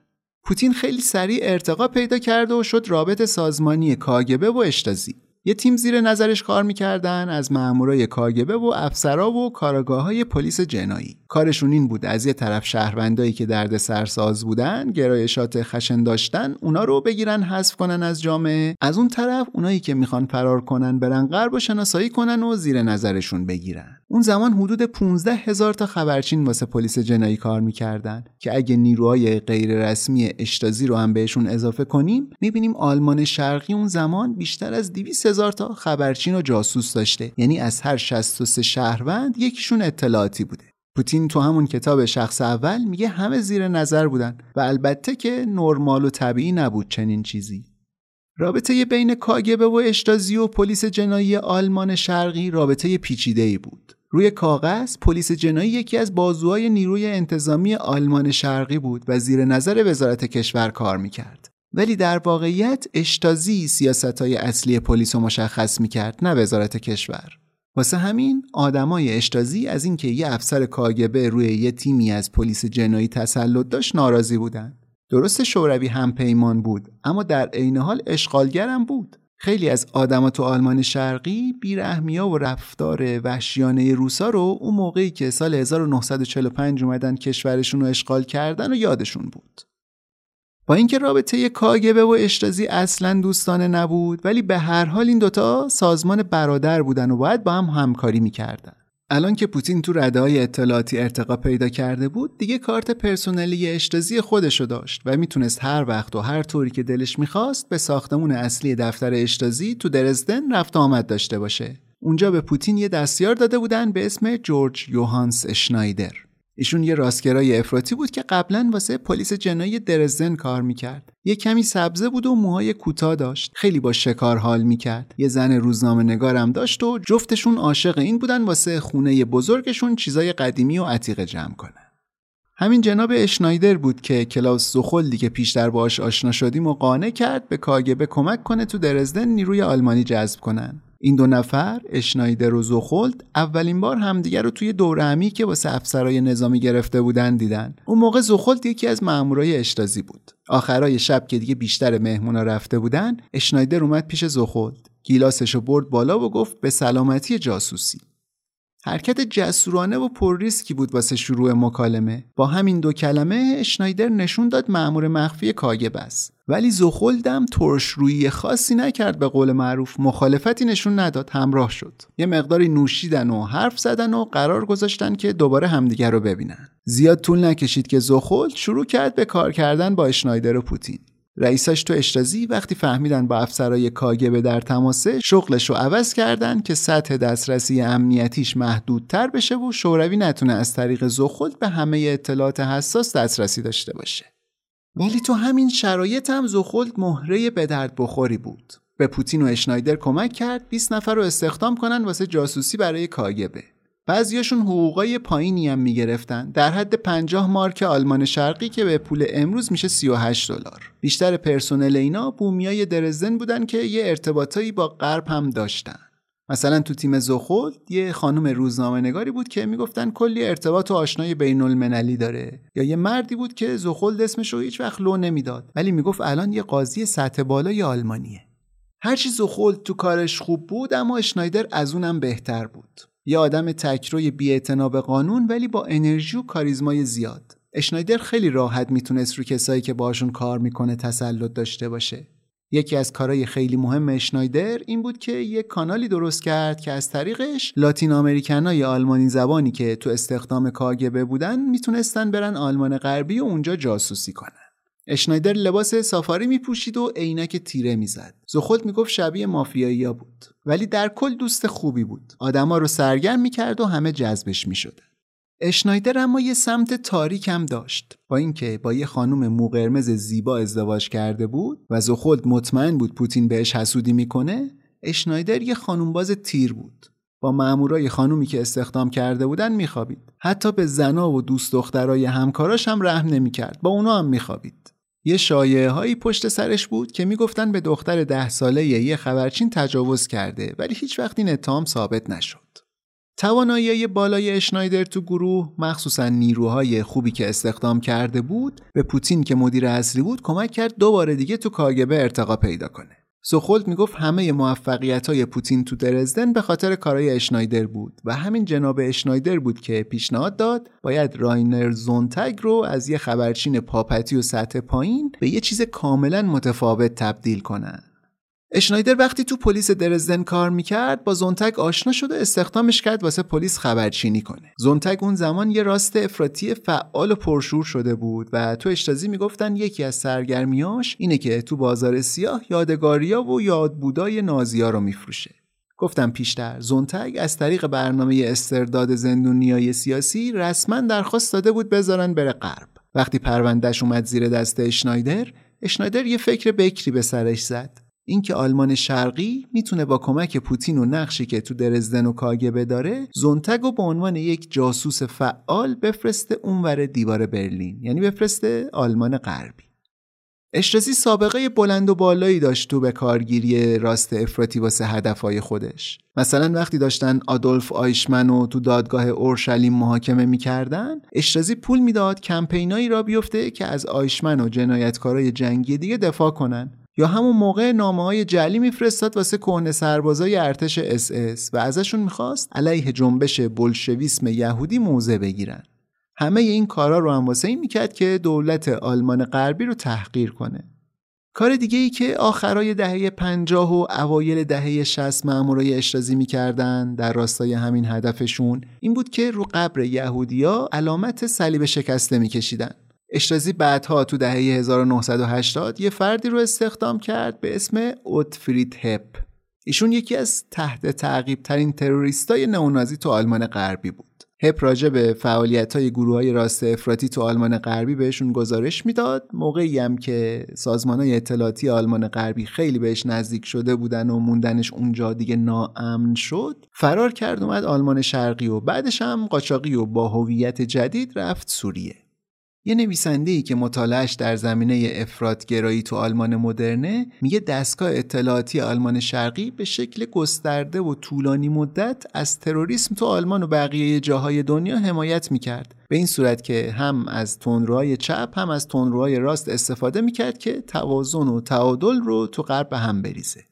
پوتین خیلی سریع ارتقا پیدا کرد و شد رابط سازمانی کاگبه و اشتازی. یه تیم زیر نظرش کار می‌کردن از مامورای کاگبه و افسرا و کاراگاه های پلیس جنایی. کارشون این بود از یه طرف شهروندایی که درد سرساز بودن گرایشات خشن داشتن اونا رو بگیرن حذف کنن از جامعه. از اون طرف اونایی که می‌خوان فرار کنن برن غرب و شناسایی کنن و زیر نظرشون بگیرن. اون زمان حدود 15 هزار تا خبرچین واسه پلیس جنایی کار می‌کردن که اگه نیروهای غیر رسمی اشتازی رو هم بهشون اضافه کنیم می‌بینیم آلمان شرقی اون زمان بیشتر از 200 هزار تا خبرچین و جاسوس داشته. یعنی از هر 63 شهروند یکیشون اطلاعاتی بوده. پوتین تو همون کتاب شخص اول میگه همه زیر نظر بودن و البته که نرمال و طبیعی نبود چنین چیزی. رابطه بین کاگبه و اشتازی و پلیس جنایی آلمان شرقی رابطه پیچیده ای بود. روی کاغذ پلیس جنایی یکی از بازوهای نیروی انتظامی آلمان شرقی بود و زیر نظر وزارت کشور کار می‌کرد. ولی در واقعیت اشتازی سیاست های اصلی پلیس رو مشخص می‌کرد نه وزارت کشور. واسه همین آدمای اشتازی از اینکه یه افسر کاگبه روی یه تیمی از پلیس جنایی تسلط داشت ناراضی بودن درست شوروی هم پیمان بود اما در عین حال اشغالگرم بود. خیلی از آدما تو آلمان شرقی بیرحمیا و رفتار وحشیانه روسا رو اون موقعی که سال 1945 اومدن کشورشون رو اشغال کردن و یادشون بود. با اینکه رابطه کاگبه و اشتازی اصلا دوستانه نبود ولی به هر حال این دوتا سازمان برادر بودن و باید با هم همکاری می‌کردن. الان که پوتین تو رده های اطلاعاتی ارتقا پیدا کرده بود دیگه کارت پرسونلی اشتازی خودشو داشت و می‌تونست هر وقت و هر طوری که دلش می‌خواست به ساختمون اصلی دفتر اشتازی تو درزدن رفت آمد داشته باشه. اونجا به پوتین یه دستیار داده بودن به اسم جورج یوهانس اشنایدر ایشون یه راستگرای افراطی بود که قبلا واسه پلیس جنایی درزدن کار می‌کرد. یه کمی سبزه بود و موهای کوتاه داشت. خیلی با شکار حال می‌کرد. یه زن روزنامه نگارم داشت و جفتشون عاشق این بودن واسه خونه بزرگشون چیزای قدیمی و عتیقه جمع کنن. همین جناب اشنایدر بود که کلاوس زوخولدی که پیشتر باش آشنا شدیم و قانع کرد به کاگبه کمک کنه تو درزدن نیروی آلمانی جذب کنن. این دو نفر اشنایدر و زوخولد اولین بار همدیگر رو توی دوره همی که واسه افسرای نظامی گرفته بودن دیدن. اون موقع زوخولد یکی از مامورای اشتازی بود. آخرای شب که دیگه بیشتر مهمونا رفته بودن اشنایدر اومد پیش زوخولد گیلاسش برد بالا و گفت به سلامتی جاسوسی. حرکت جسورانه و پر ریسکی بود واسه شروع مکالمه. با همین دو کلمه اشنایدر نشون داد مأمور مخفی کاگب است. ولی زخولدم ترش روی خاصی نکرد به قول معروف. مخالفتی نشون نداد همراه شد. یه مقداری نوشیدن و حرف زدن و قرار گذاشتن که دوباره همدیگر رو ببینن. زیاد طول نکشید که زخولد شروع کرد به کار کردن با اشنایدر و پوتین. رئیساش تو اشتازی وقتی فهمیدن با افسرای کاگبه در تماسه شغلش رو عوض کردن که سطح دسترسی امنیتیش محدودتر بشه و شوروی نتونه از طریق زخود به همه اطلاعات حساس دسترسی داشته باشه. ولی تو همین شرایط هم زخولد مهره به درد بخوری بود. به پوتین و اشنایدر کمک کرد 20 نفر رو استخدام کنن واسه جاسوسی برای کاگبه. بعضیاشون حقوقای پایینی هم می‌گرفتن. در حد 50 مارک آلمان شرقی که به پول امروز میشه 38 دلار. بیشتر پرسنل اینا بومیای درزدن بودن که یه ارتباطایی با غرب هم داشتن. مثلا تو تیم زخول یه خانم روزنامه نگاری بود که می‌گفتن کلی ارتباط و آشنای بین المللی داره. یا یه مردی بود که زخول اسمش رو هیچ وقت لو نمی‌داد. ولی می‌گفت الان یه قاضی سطح بالای آلمانیه. هرچی زخول تو کارش خوب بود اما اشنایدر از اونم بهتر بود. یه آدم تکروی بی‌اعتنا به قانون ولی با انرژی و کاریزمای زیاد. اشنایدر خیلی راحت می‌تونست رو کسایی که باشون کار می‌کنه تسلط داشته باشه. یکی از کارهای خیلی مهم اشنایدر این بود که یک کانالی درست کرد که از طریقش لاتین آمریکنای آلمانی زبانی که تو استخدام کاگبه بودن می‌تونستن برن آلمان غربی و اونجا جاسوسی کنن. اشنایدر لباس سافاری میپوشید و عینک تیره می‌زد. زخود می‌گفت شبیه مافیایی بود. ولی در کل دوست خوبی بود. آدما رو سرگرم می‌کرد و همه جذبش می‌شد. اشنایدر اما یه سمت تاریک هم داشت. با اینکه با یه خانم مو قرمز زیبا ازدواج کرده بود و زخود مطمئن بود پوتین بهش حسودی می‌کنه اشنایدر یه خانومباز تیر بود. با مامورای خانومی که استخدام کرده بودن میخوابید. حتی به زنا و دوست دخترای همکاراش هم رحم نمی‌کرد. با اونا هم میخوابید. یه شایعه هایی پشت سرش بود که می‌گفتن به دختر ده ساله یه خبرچین تجاوز کرده ولی هیچ وقت این اتهام ثابت نشد. توانایی بالای اشنایدر تو گروه مخصوصا نیروهای خوبی که استخدام کرده بود به پوتین که مدیر اصلی بود کمک کرد دوباره دیگه تو کاگبه ارتقا پیدا کنه. سوخولد می‌گفت همه موفقیت های پوتین تو درزدن به خاطر کارهای اشنایدر بود و همین جناب اشنایدر بود که پیشنهاد داد باید راینر زونتگ رو از یه خبرچین پاپتی و سطح پایین به یه چیز کاملا متفاوت تبدیل کنن. اشنایدر وقتی تو پلیس درزدن کار می‌کرد با زونتگ آشنا شد و استخدامش کرد واسه پلیس خبرچینی کنه. زونتگ اون زمان یه راست افراطی فعال و پرشور شده بود و تو اشتازی می‌گفتن یکی از سرگرمیاش اینه که تو بازار سیاه یادگاریا و یادبودای نازیا رو میفروشه. گفتم پیشتر زونتگ از طریق برنامه استرداد زندونیای سیاسی رسما درخواست داده بود بذارن بره غرب. وقتی پروندهش اومد زیر دست اشنایدر اشنایدر یه فکر بکری به سرش زد. اینکه آلمان شرقی می‌تونه با کمک پوتین و نقشی که تو درسدن و کاگ‌ب داره زونتگ رو به عنوان یک جاسوس فعال بفرسته اونور دیوار برلین یعنی بفرسته آلمان غربی. اشتازی سابقه بلند و بالایی داشت تو به کارگیری راست افراطی واسه هدفهای خودش. مثلا وقتی داشتن آدولف آیشمن رو تو دادگاه اورشلیم محاکمه می‌کردن اشتازی پول می‌داد کمپینایی راه بیفته که از آیشمن و جنایتکارای جنگی دیگه دفاع کنن. یا همون موقع نامه های جعلی میفرستاد واسه کهنه سربازای ارتش اس اس و ازشون می‌خواست علیه جنبش بلشویسم یهودی موضع بگیرن. همه این کارا رو هم واسه این می‌کرد که دولت آلمان غربی رو تحقیر کنه. کار دیگه ای که آخرای دهه 50 و اوایل دهه 60 مامورای اشتازی می‌کردن در راستای همین هدفشون این بود که رو قبر یهودیا علامت صلیب شکسته میکشیدن. اشتازی بعدها تو دهه 1980 یه فردی رو استخدام کرد به اسم اوتفرید هپ. ایشون یکی از تحت تعقیب ترین تروریستای نئونازی تو آلمان غربی بود. هپ راجع به فعالیت های گروه های راست افراطی تو آلمان غربی بهشون گزارش می‌داد. موقعی هم که سازمان های اطلاعاتی آلمان غربی خیلی بهش نزدیک شده بودن و موندنش اونجا دیگه ناامن شد فرار کرد اومد آلمان شرقی و بعدش هم قاچاقی و با هویت جدید رفت سوریه. یه نویسنده ای که مطالعش در زمینه افرادگرایی تو آلمان مدرنه میگه دستگاه اطلاعاتی آلمان شرقی به شکل گسترده و طولانی مدت از تروریسم تو آلمان و بقیه جاهای دنیا حمایت می‌کرد. به این صورت که هم از تندروهای چپ هم از تندروهای راست استفاده می‌کرد که توازن و تعادل رو تو غرب به هم بریزه.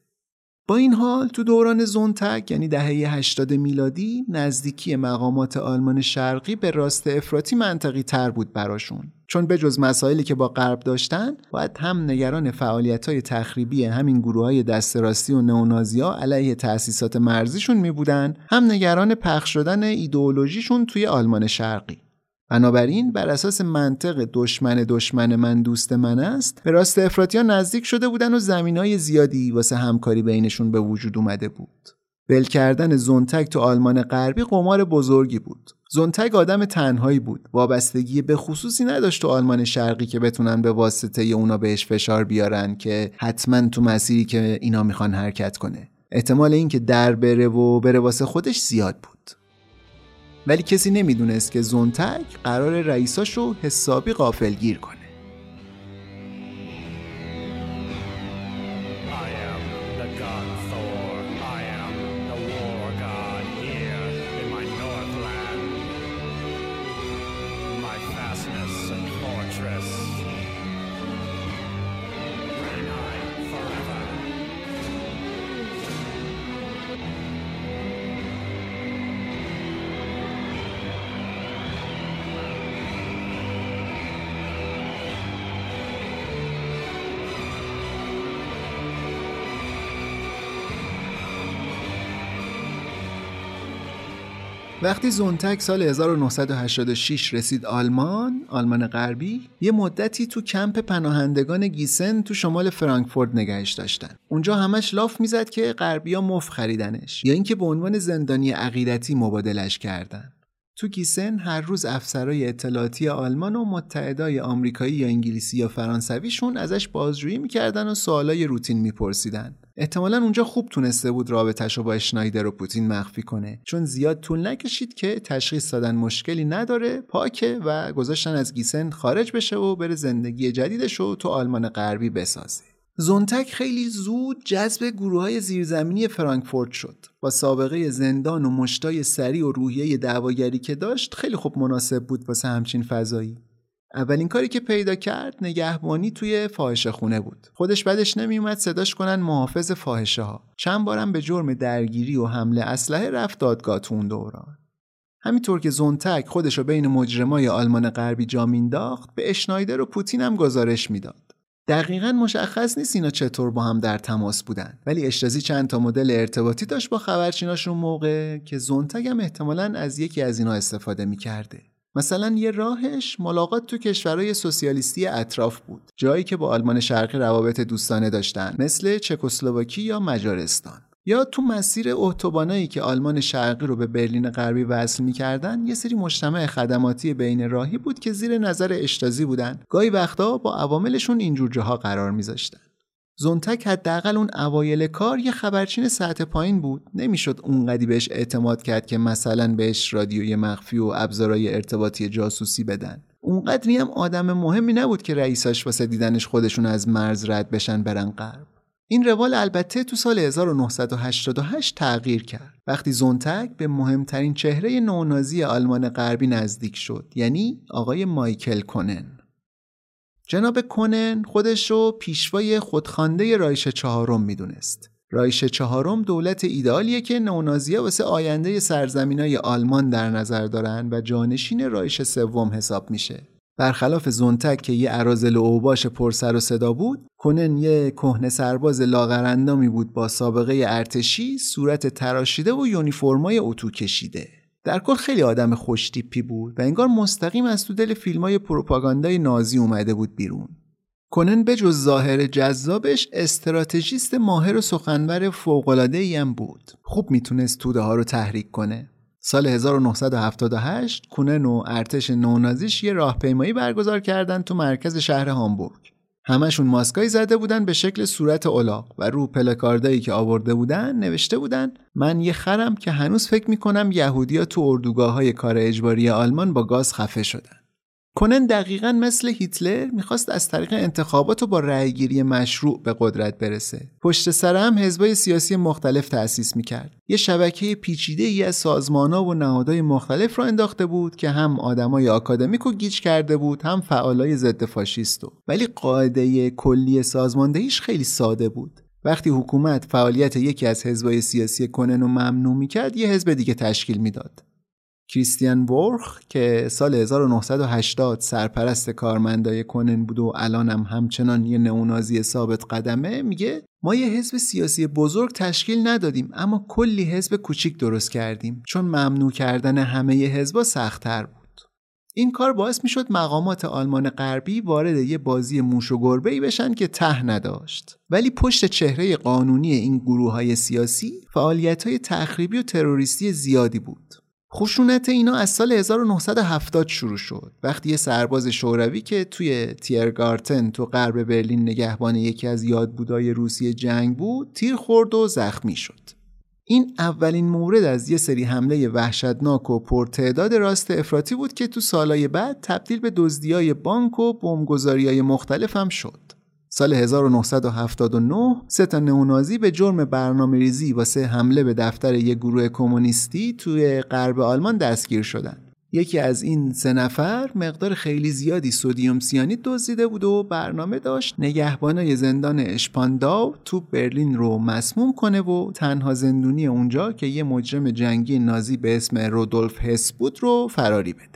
با این حال تو دوران زونتک یعنی دهه 80 میلادی نزدیکی مقامات آلمان شرقی به راست افراطی منطقی تر بود براشون. چون به جز مسائلی که با غرب داشتن باید هم نگران فعالیت های تخریبی همین گروه های دست راستی و نئونازیا علیه تأسیسات مرزیشون می بودن هم نگران پخش شدن ایدئولوژیشون توی آلمان شرقی. بنابراین بر اساس منطق دشمن دشمن من دوست من است به راست افراطی ها نزدیک شده بودن و زمین های زیادی واسه همکاری بینشون به وجود اومده بود. بل کردن زونتک تو آلمان غربی قمار بزرگی بود. زونتک آدم تنهایی بود. وابستگی به خصوصی نداشت تو آلمان شرقی که بتونن به واسطه اونا بهش فشار بیارن که حتما تو مسیری که اینا می‌خوان حرکت کنه. احتمال اینکه در بره و بره واسه خودش زیاد بود. ولی کسی نمی‌دونست که زونتک قرار رئیساشو حسابی غافلگیر کنه. وقتی زونتک سال 1986 رسید آلمان، آلمان غربی، یه مدتی تو کمپ پناهندگان گیسن تو شمال فرانکفورت نگهش داشتن. اونجا همش لاف می‌زد که غربیا مف خریدنش یا اینکه به عنوان زندانی عقیدتی مبادلش کردن. تو گیسن هر روز افسرای اطلاعاتی آلمان و متحدای آمریکایی یا انگلیسی یا فرانسویشون ازش بازجویی می‌کردن و سوالای روتین میپرسیدن. احتمالا اونجا خوب تونسته بود رابطش رو با اشنایدر و پوتین مخفی کنه. چون زیاد طول نکشید که تشخیص دادن مشکلی نداره پاکه و گذاشتن از گیسن خارج بشه و بره زندگی جدیدش رو تو آلمان غربی بسازه. زونتک خیلی زود جذب گروه های زیرزمینی فرانکفورت شد با سابقه زندان و مشتای سری و روحیه دعواگری که داشت خیلی خوب مناسب بود واسه همچین فضایی. اولین کاری که پیدا کرد نگهبانی توی فاحشه خونه بود. خودش بعدش نمیومد صداش کنن محافظ فاحشه ها چند بارم به جرم درگیری و حمله اسلحه رفت دادگاه تو اون دوران. همینطور که زونتک خودش رو بین مجرمای آلمان غربی جا مینداخت به اشنایدر و پوتین هم گزارش می‌داد. دقیقا مشخص نیست اینا چطور با هم در تماس بودن. ولی اشتازی چند تا مدل ارتباطی داشت با خبرچیناشون موقع که زونتگ هم احتمالا از یکی از اینا استفاده می‌کرده. مثلا یه راهش ملاقات تو کشورهای سوسیالیستی اطراف بود. جایی که با آلمان شرقی روابط دوستانه داشتن. مثل چکسلواکی یا مجارستان. یا تو مسیر اتوبانایی که آلمان شرقی رو به برلین غربی وصل می‌کردن یه سری مجتمع خدماتی بین راهی بود که زیر نظر اشتازی بودن. گاهی وقتا با عواملشون اینجور جاها قرار میذاشتن. زونتک حداقل اون اوایل کار یه خبرچین سطح پایین بود. نمی‌شد اونقدی بهش اعتماد کرد که مثلا بهش رادیوی مخفی و ابزارهای ارتباطی جاسوسی بدن. اونقدری هم آدم مهمی نبود که رئیساش واسه دیدنش خودشون از مرز رد بشن برن غرب. این روال البته تو سال 1988 تغییر کرد. وقتی زونتک به مهمترین چهره نونازی آلمان غربی نزدیک شد یعنی آقای مایکل کنن جناب کنن خودش رو پیشوای خودخوانده رایش چهارم می‌دونست. رایش چهارم دولت ایدالیه که نونازیا واسه آینده سرزمینای آلمان در نظر دارن و جانشین رایش سوم حساب میشه. برخلاف زونتک که یه عرازل اوباش پرسر و صدا بود کنن یه کهنه سرباز لاغرندامی بود با سابقه ارتشی صورت تراشیده و یونیفرمای اتو کشیده. در کل خیلی آدم خوشتیپی بود و انگار مستقیم از تو دل فیلم های پروپاگاندای نازی اومده بود بیرون. کنن به جز ظاهر جذابش استراتژیست ماهر و سخنور فوق‌العاده هم بود. خوب می‌تونست توده ها رو تحریک کنه. سال 1978 کونن و ارتش نونازیش یه راهپیمایی برگزار کردن تو مرکز شهر هامبورگ. همشون ماسکایی زده بودن به شکل صورت الاغ و رو پلکاردایی که آورده بودن نوشته بودن من یه خرم که هنوز فکر می‌کنم یهودیا تو اردوگاه های کار اجباری آلمان با گاز خفه شدن. کنن دقیقا مثل هیتلر می‌خواست از طریق انتخابات و با رأیگیری مشروع به قدرت برسه. پشت سر هم حزبای سیاسی مختلف تأسیس می‌کرد. یه شبکه پیچیده ای از سازمانها و نهادهای مختلف را انداخته بود که هم آدمای آکادمیک رو گیج کرده بود هم فعالای ضد فاشیستو. ولی قاعده کلی سازماندهیش خیلی ساده بود. وقتی حکومت فعالیت یکی از حزبای سیاسی کنن رو ممنوع می‌کرد یه حزب دیگه تشکیل می‌داد کریستیان ورخ که سال 1980 سرپرست کارمندای کنن بود و الانم همچنان یه نئونازی ثابت قدمه میگه ما یه حزب سیاسی بزرگ تشکیل ندادیم اما کلی حزب کوچیک درست کردیم چون ممنوع کردن همه حزبا سختتر بود. این کار باعث می‌شد مقامات آلمان غربی وارد یه بازی موش و گربه ای بشن که ته نداشت. ولی پشت چهره قانونی این گروه های سیاسی فعالیت های تخریبی و تروریستی زیادی بود. خشونت اینا از سال 1970 شروع شد وقتی یه سرباز شوروی که توی تیرگارتن تو غرب برلین نگهبان یکی از یادبودهای روسیه جنگ بود تیر خورد و زخمی شد این اولین مورد از یه سری حمله وحشتناک و پرتعداد راست افراطی بود که تو سالهای بعد تبدیل به دزدیای بانک و های مختلف هم شد. سال 1979 سه تا نئونازی به جرم برنامه ریزی واسه حمله به دفتر یک گروه کمونیستی توی غرب آلمان دستگیر شدن. یکی از این سه نفر مقدار خیلی زیادی سودیوم سیانید دزدیده بود و برنامه داشت نگهبانای زندان اشپانداو تو برلین رو مسموم کنه و تنها زندونی اونجا که یه مجرم جنگی نازی به اسم رودولف هس بود رو فراری بده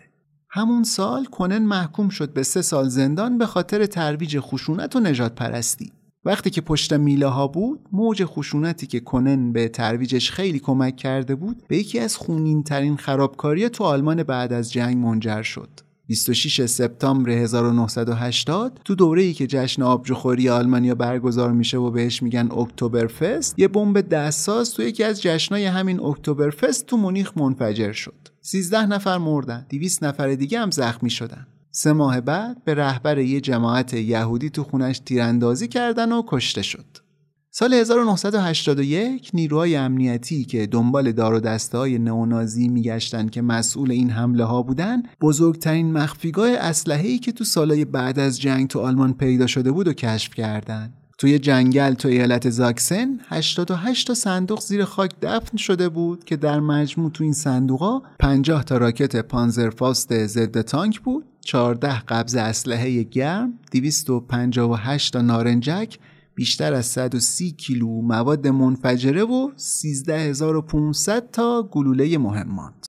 همون سال کنن محکوم شد به سه سال زندان به خاطر ترویج خشونت و نجات پرستی وقتی که پشت میله ها بود موج خشونتی که کنن به ترویجش خیلی کمک کرده بود به یکی از خونین ترین خرابکاری تو آلمان بعد از جنگ منجر شد. 26 سپتامبر 1980 تو دوره ای که جشن آبجوخوری آلمانیا برگزار میشه و بهش میگن اکتبر فست یه بمب دستساز تو یکی از جشنای همین اکتبر فست تو مونیخ منفجر شد. 13 نفر مردن 200 نفر دیگه هم زخمی شدن سه ماه بعد به رهبر یه جماعت یهودی تو خونش تیراندازی کردن و کشته شد. سال 1981 نیروهای امنیتی که دنبال دار و دسته های نئونازی میگشتن که مسئول این حمله ها بودن بزرگترین مخفیگاه اسلحه‌ای که تو سالهای بعد از جنگ تو آلمان پیدا شده بود و کشف کردند. توی جنگل تو ایالت زاکسن 88 تا صندوق زیر خاک دفن شده بود که در مجموع تو این صندوقا 50 تا راکت پانزرفاست ضد تانک بود 14 قبض اسلحه گرم 258 تا نارنجک بیشتر از 130 کیلو مواد منفجره و 13500 تا گلوله مهمات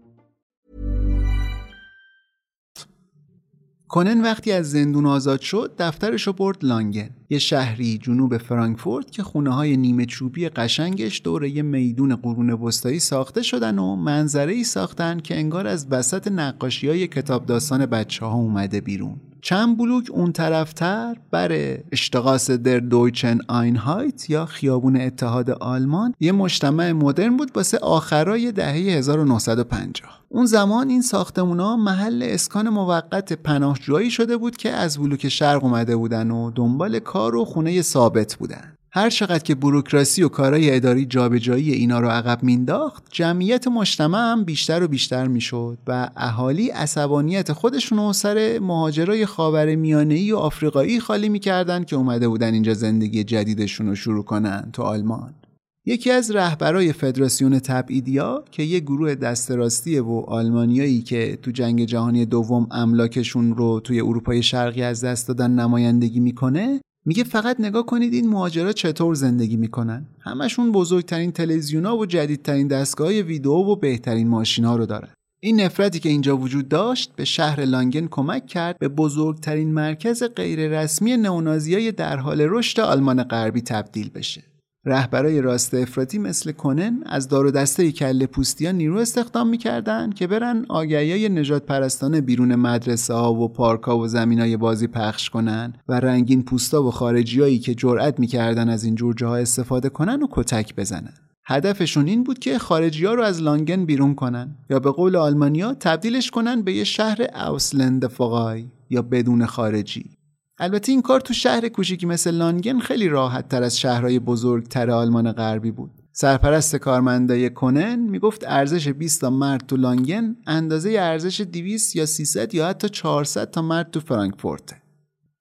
کنن وقتی از زندون آزاد شد دفترش رو برد لانگن. یه شهری جنوب فرانکفورت که خونه های نیمه چوبی قشنگش دور یه میدون قرون وسطایی ساخته شدن و منظره ای ساختن که انگار از وسط نقاشی های کتاب داستان بچه ها اومده بیرون. چند بلوک اون طرفتر بر اشتقاس در دویچن آینهایت یا خیابون اتحاد آلمان یه مجتمع مدرن بود واسه آخرای دهه 1950 اون زمان این ساختمونا محل اسکان موقت پناهجویی شده بود که از بلوک شرق اومده بودن و دنبال کار و خونه ثابت بودن. هر چقدر که بروکراسی و کارهای اداری جابجایی اینا رو عقب مینداخت جمعیت مجتمع هم بیشتر و بیشتر می‌شد و اهالی عصبانیت خودشون رو سر مهاجرای خاور میانه و آفریقایی خالی می‌کردن که اومده بودن اینجا زندگی جدیدشون رو شروع کنن تو آلمان. یکی از رهبرای فدراسیون تبعیدیا که یه گروه دست راستیه و آلمانیایی که تو جنگ جهانی دوم املاکشون رو توی اروپای شرقی از دست دادن نمایندگی می‌کنه میگه فقط نگاه کنید این مهاجرا چطور زندگی می‌کنن. همشون بزرگترین تلویزیونا و جدیدترین دستگاه ویدیو و بهترین ماشینا رو دارن. این نفرتی که اینجا وجود داشت به شهر لانگن کمک کرد به بزرگترین مرکز غیررسمی نئونازیای در حال رشد آلمان غربی تبدیل بشه. رهبرای راست افراطی مثل کنن از دار و دسته کله پوستیا نیرو استخدام می‌کردن که برن آگهیای نجات پرستانه بیرون مدرسه ها و پارک ها و زمین های بازی پخش کنن و رنگین پوستا و خارجیایی که جرأت می‌کردن از این جور جاها استفاده کنن و کتک بزنن. هدفشون این بود که خارجی ها رو از لانگن بیرون کنن یا به قول آلمانیا تبدیلش کنن به یه شهر اوسلند فقای یا بدون خارجی. البته این کار تو شهر کوچیکی مثل لانگن خیلی راحت تر از شهرهای بزرگتر آلمان غربی بود. سرپرست کارمندای کنن می‌گفت ارزش 20 تا مرد تو لانگن اندازه ارزش 200 یا 300 یا حتی 400 تا مرد تو فرانکفورت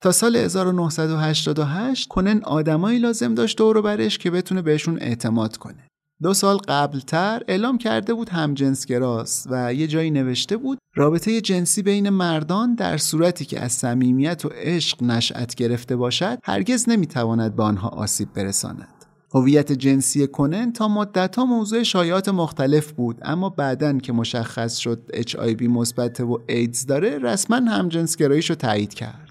تا سال 1988 کنن آدمایی لازم داشت دور برش که بتونه بهشون اعتماد کنه. دو سال قبلتر اعلام کرده بود همجنسگراست و یه جایی نوشته بود رابطه جنسی بین مردان در صورتی که از صمیمیت و عشق نشأت گرفته باشد هرگز نمی‌تواند به آنها آسیب برساند. هویت جنسی کنن تا مدت ها موضوع شایعات مختلف بود اما بعدا که مشخص شد HIV مثبت و ایدز داره رسما همجنسگراییش رو تایید کرد.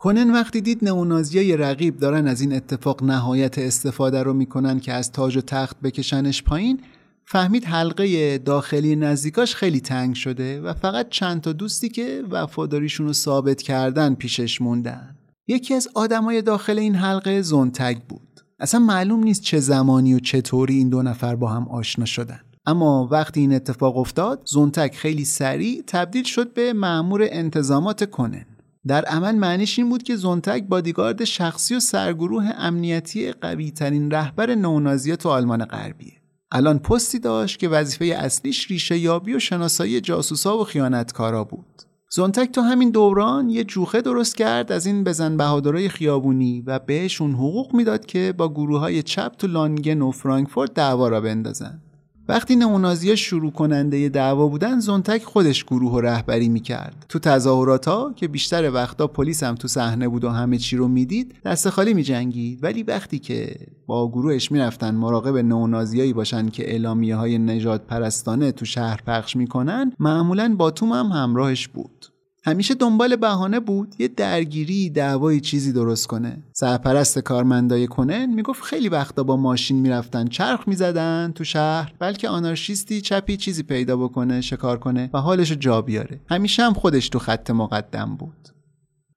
کنن وقتی دید نئونازیای رقیب دارن از این اتفاق نهایت استفاده رو می‌کنن که از تاج و تخت بکشنش پایین فهمید حلقه داخلی نزدیکاش خیلی تنگ شده و فقط چند تا دوستی که وفاداریشون رو ثابت کردن پیشش موندن. یکی از آدمای داخل این حلقه زونتگ بود. اصلا معلوم نیست چه زمانی و چطوری این دو نفر با هم آشنا شدن. اما وقتی این اتفاق افتاد زونتک خیلی سریع تبدیل شد به مأمور انتظامات کنن در عمل معنیش این بود که زونتگ بادیگارد شخصی و سرگروه امنیتی قوی ترین رهبر نونازی تو آلمان غربیه. الان پستی داشت که وظیفه اصلیش ریشه یابی و شناسایی جاسوسا و خیانتکارا بود. زونتک تو همین دوران یه جوخه درست کرد از این بزن بهادرای خیابونی و بهشون حقوق می‌داد که با گروه های چپ تو لانگن و فرانکفورت دعوا را بندازن. وقتی نئونازیا شروع کننده دعوا بودن زونتک خودش گروه و رهبری می‌کرد. تو تظاهرات ها که بیشتر وقتا پلیس هم تو صحنه بود و همه چی رو می‌دید دست خالی میجنگید. ولی وقتی که با گروهش می‌رفتن مراقب نئونازیایی باشن که اعلامیه های نجات پرستانه تو شهر پخش می‌کنن معمولا با توم هم همراهش بود. همیشه دنبال بهانه بود یه درگیری دعوای چیزی درست کنه. سرپرست کارمندای کنن می‌گفت خیلی وقتا با ماشین می‌رفتن چرخ می‌زدن تو شهر بلکه آنارشیستی چپی چیزی پیدا بکنه شکار کنه و حالشو جا بیاره. همیشه هم خودش تو خط مقدم بود.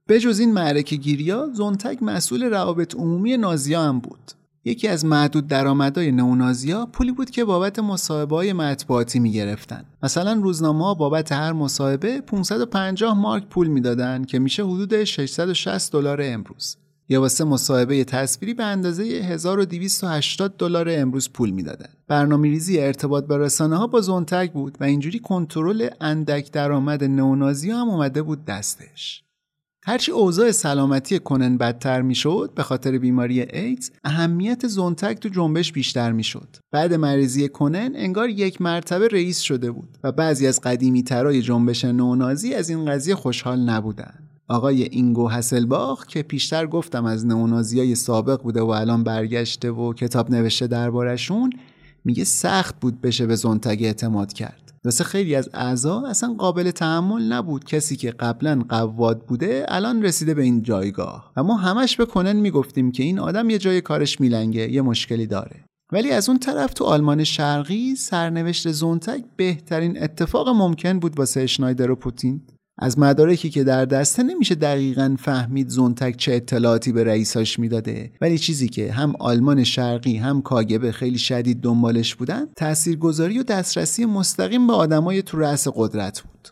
بجز این معرکه گیریا زونتک مسئول روابط عمومی نازیا هم بود. یکی از معدود درآمدهای نئونازیا پولی بود که بابت مصاحبه های مطبوعاتی می‌گرفتن مثلا روزنامه بابت هر مصاحبه 550 مارک پول می‌دادن که میشه حدود 660 دلار امروز یا واسه مصاحبه تصویری به اندازه 1280 دلار امروز پول می‌دادن. برنامه ریزی ارتباط به رسانه ها با زونتک بود و اینجوری کنترل اندک درآمد نئونازی هم اومده بود دستش. هرچی اوضاع سلامتی کنن بدتر می‌شد به خاطر بیماری ایدز اهمیت زونتک تو جنبش بیشتر می‌شد. بعد مریضی کنن انگار یک مرتبه رئیس شده بود و بعضی از قدیمی ترای جنبش نونازی از این قضیه خوشحال نبودن. آقای اینگو هسلباخ که پیشتر گفتم از نونازی های سابق بوده و الان برگشته و کتاب نوشته دربارشون میگه سخت بود بشه به زونتگ اعتماد کرد. واسه خیلی از اعضا اصلا قابل تحمل نبود. کسی که قبلا قواد بوده الان رسیده به این جایگاه. و ما همش به کنن می‌گفتیم که این آدم یه جای کارش میلنگه یه مشکلی داره. ولی از اون طرف تو آلمان شرقی سرنوشت زونتک بهترین اتفاق ممکن بود واسه اشنایدر و پوتین. از مدارکی که در دسته نمیشه دقیقا فهمید زونتک چه اطلاعاتی به رئیساش می‌داده. ولی چیزی که هم آلمان شرقی هم کاگبه خیلی شدید دنبالش بودن تاثیرگذاری و دسترسی مستقیم به آدمای تو رأس قدرت بود.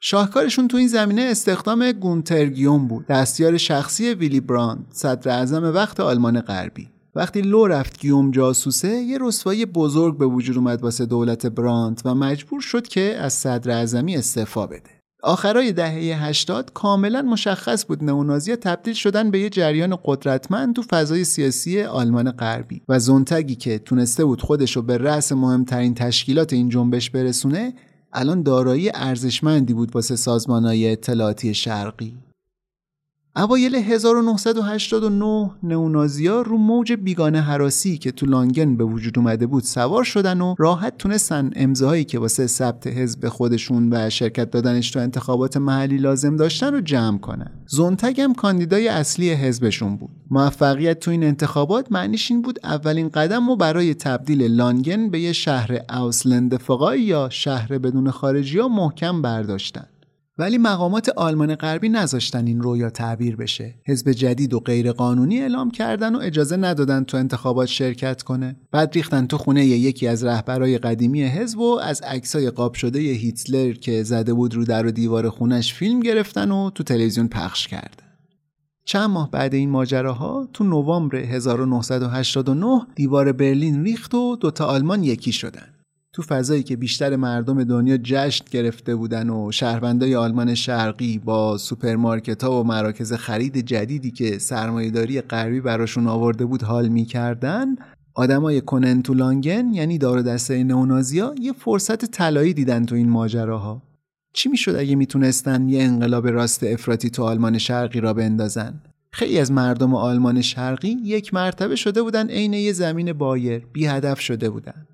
شاهکارشون تو این زمینه استخدام گونترگیوم بود. دستیار شخصی ویلی براند صدر اعظم وقت آلمان غربی. وقتی لو رفت گیوم جاسوسه یه رسوایی بزرگ به وجود اومد واسه دولت براند و مجبور شد که از صدر اعظمی استعفا بده. آخرای دهه 80 کاملا مشخص بود نئونازیا تبدیل شدن به یه جریان قدرتمند تو فضای سیاسی آلمان غربی و زونتگی که تونسته بود خودشو به رأس مهمترین تشکیلات این جنبش برسونه الان دارایی ارزشمندی بود واسه سازمانهای اطلاعاتی شرقی. اوایل 1989 نئونازیا رو موج بیگانه حراسی که تو لانگن به وجود اومده بود سوار شدن و راحت تونستن امضاهایی که واسه ثبت حزب خودشون و شرکت دادنش تو انتخابات محلی لازم داشتن رو جمع کنن. زونتگ هم کاندیدای اصلی حزبشون بود. موفقیت تو این انتخابات معنیش این بود اولین قدم رو برای تبدیل لانگن به یه شهر اوسلند فقای یا شهر بدون خارجی ها محکم برداشتن. ولی مقامات آلمان غربی نذاشتن این رویا تعبیر بشه. حزب جدید و غیرقانونی اعلام کردن و اجازه ندادن تو انتخابات شرکت کنه. بعد ریختن تو خونه یکی از رهبرای قدیمی حزب و از عکسای قاب شده هیتلر که زده بود رو در و دیوار خونش فیلم گرفتن و تو تلویزیون پخش کردن. چند ماه بعد این ماجراها تو نوامبر 1989 دیوار برلین ریخت و دوتا آلمان یکی شدن. تو فضایی که بیشتر مردم دنیا جشن گرفته بودن و شهروندای آلمان شرقی با سوپرمارکت ها و مراکز خرید جدیدی که سرمایهداری غربی براشون آورده بود حال می‌کردن آدمای کونن تو لانگن یعنی دار دسته نئونازیا یه فرصت طلایی دیدن تو این ماجراها. چی می‌شد اگه می‌تونستن یه انقلاب راست افراطی تو آلمان شرقی راه بندازن؟ خیلی از مردم آلمان شرقی یک مرتبه شده بودن عین یه زمین بایر بی هدف شده بودن.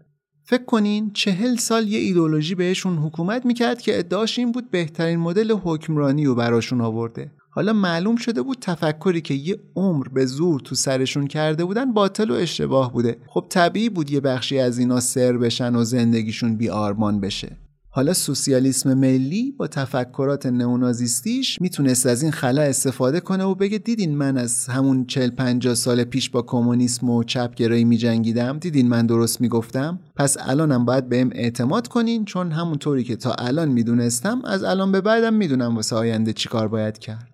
فکر کنین چهل سال یه ایدولوژی بهشون حکومت می‌کرد که ادعاش این بود بهترین مدل حکمرانی رو براشون آورده. حالا معلوم شده بود تفکری که یه عمر به زور تو سرشون کرده بودن باطل و اشتباه بوده. خب طبیعی بود یه بخشی از اینا سر بشن و زندگیشون بی آرمان بشه. حالا سوسیالیسم ملی با تفکرات نئونازیستیش می‌تونست از این خلا استفاده کنه و بگه دیدین من از همون 40 50 سال پیش با کمونیسم و چپگرایی میجنگیدم؟ دیدین من درست می‌گفتم؟ پس الانم باید بهم اعتماد کنین چون همونطوری که تا الان می‌دونستم از الان به بعدم می‌دونم واسه آینده چیکار باید کرد.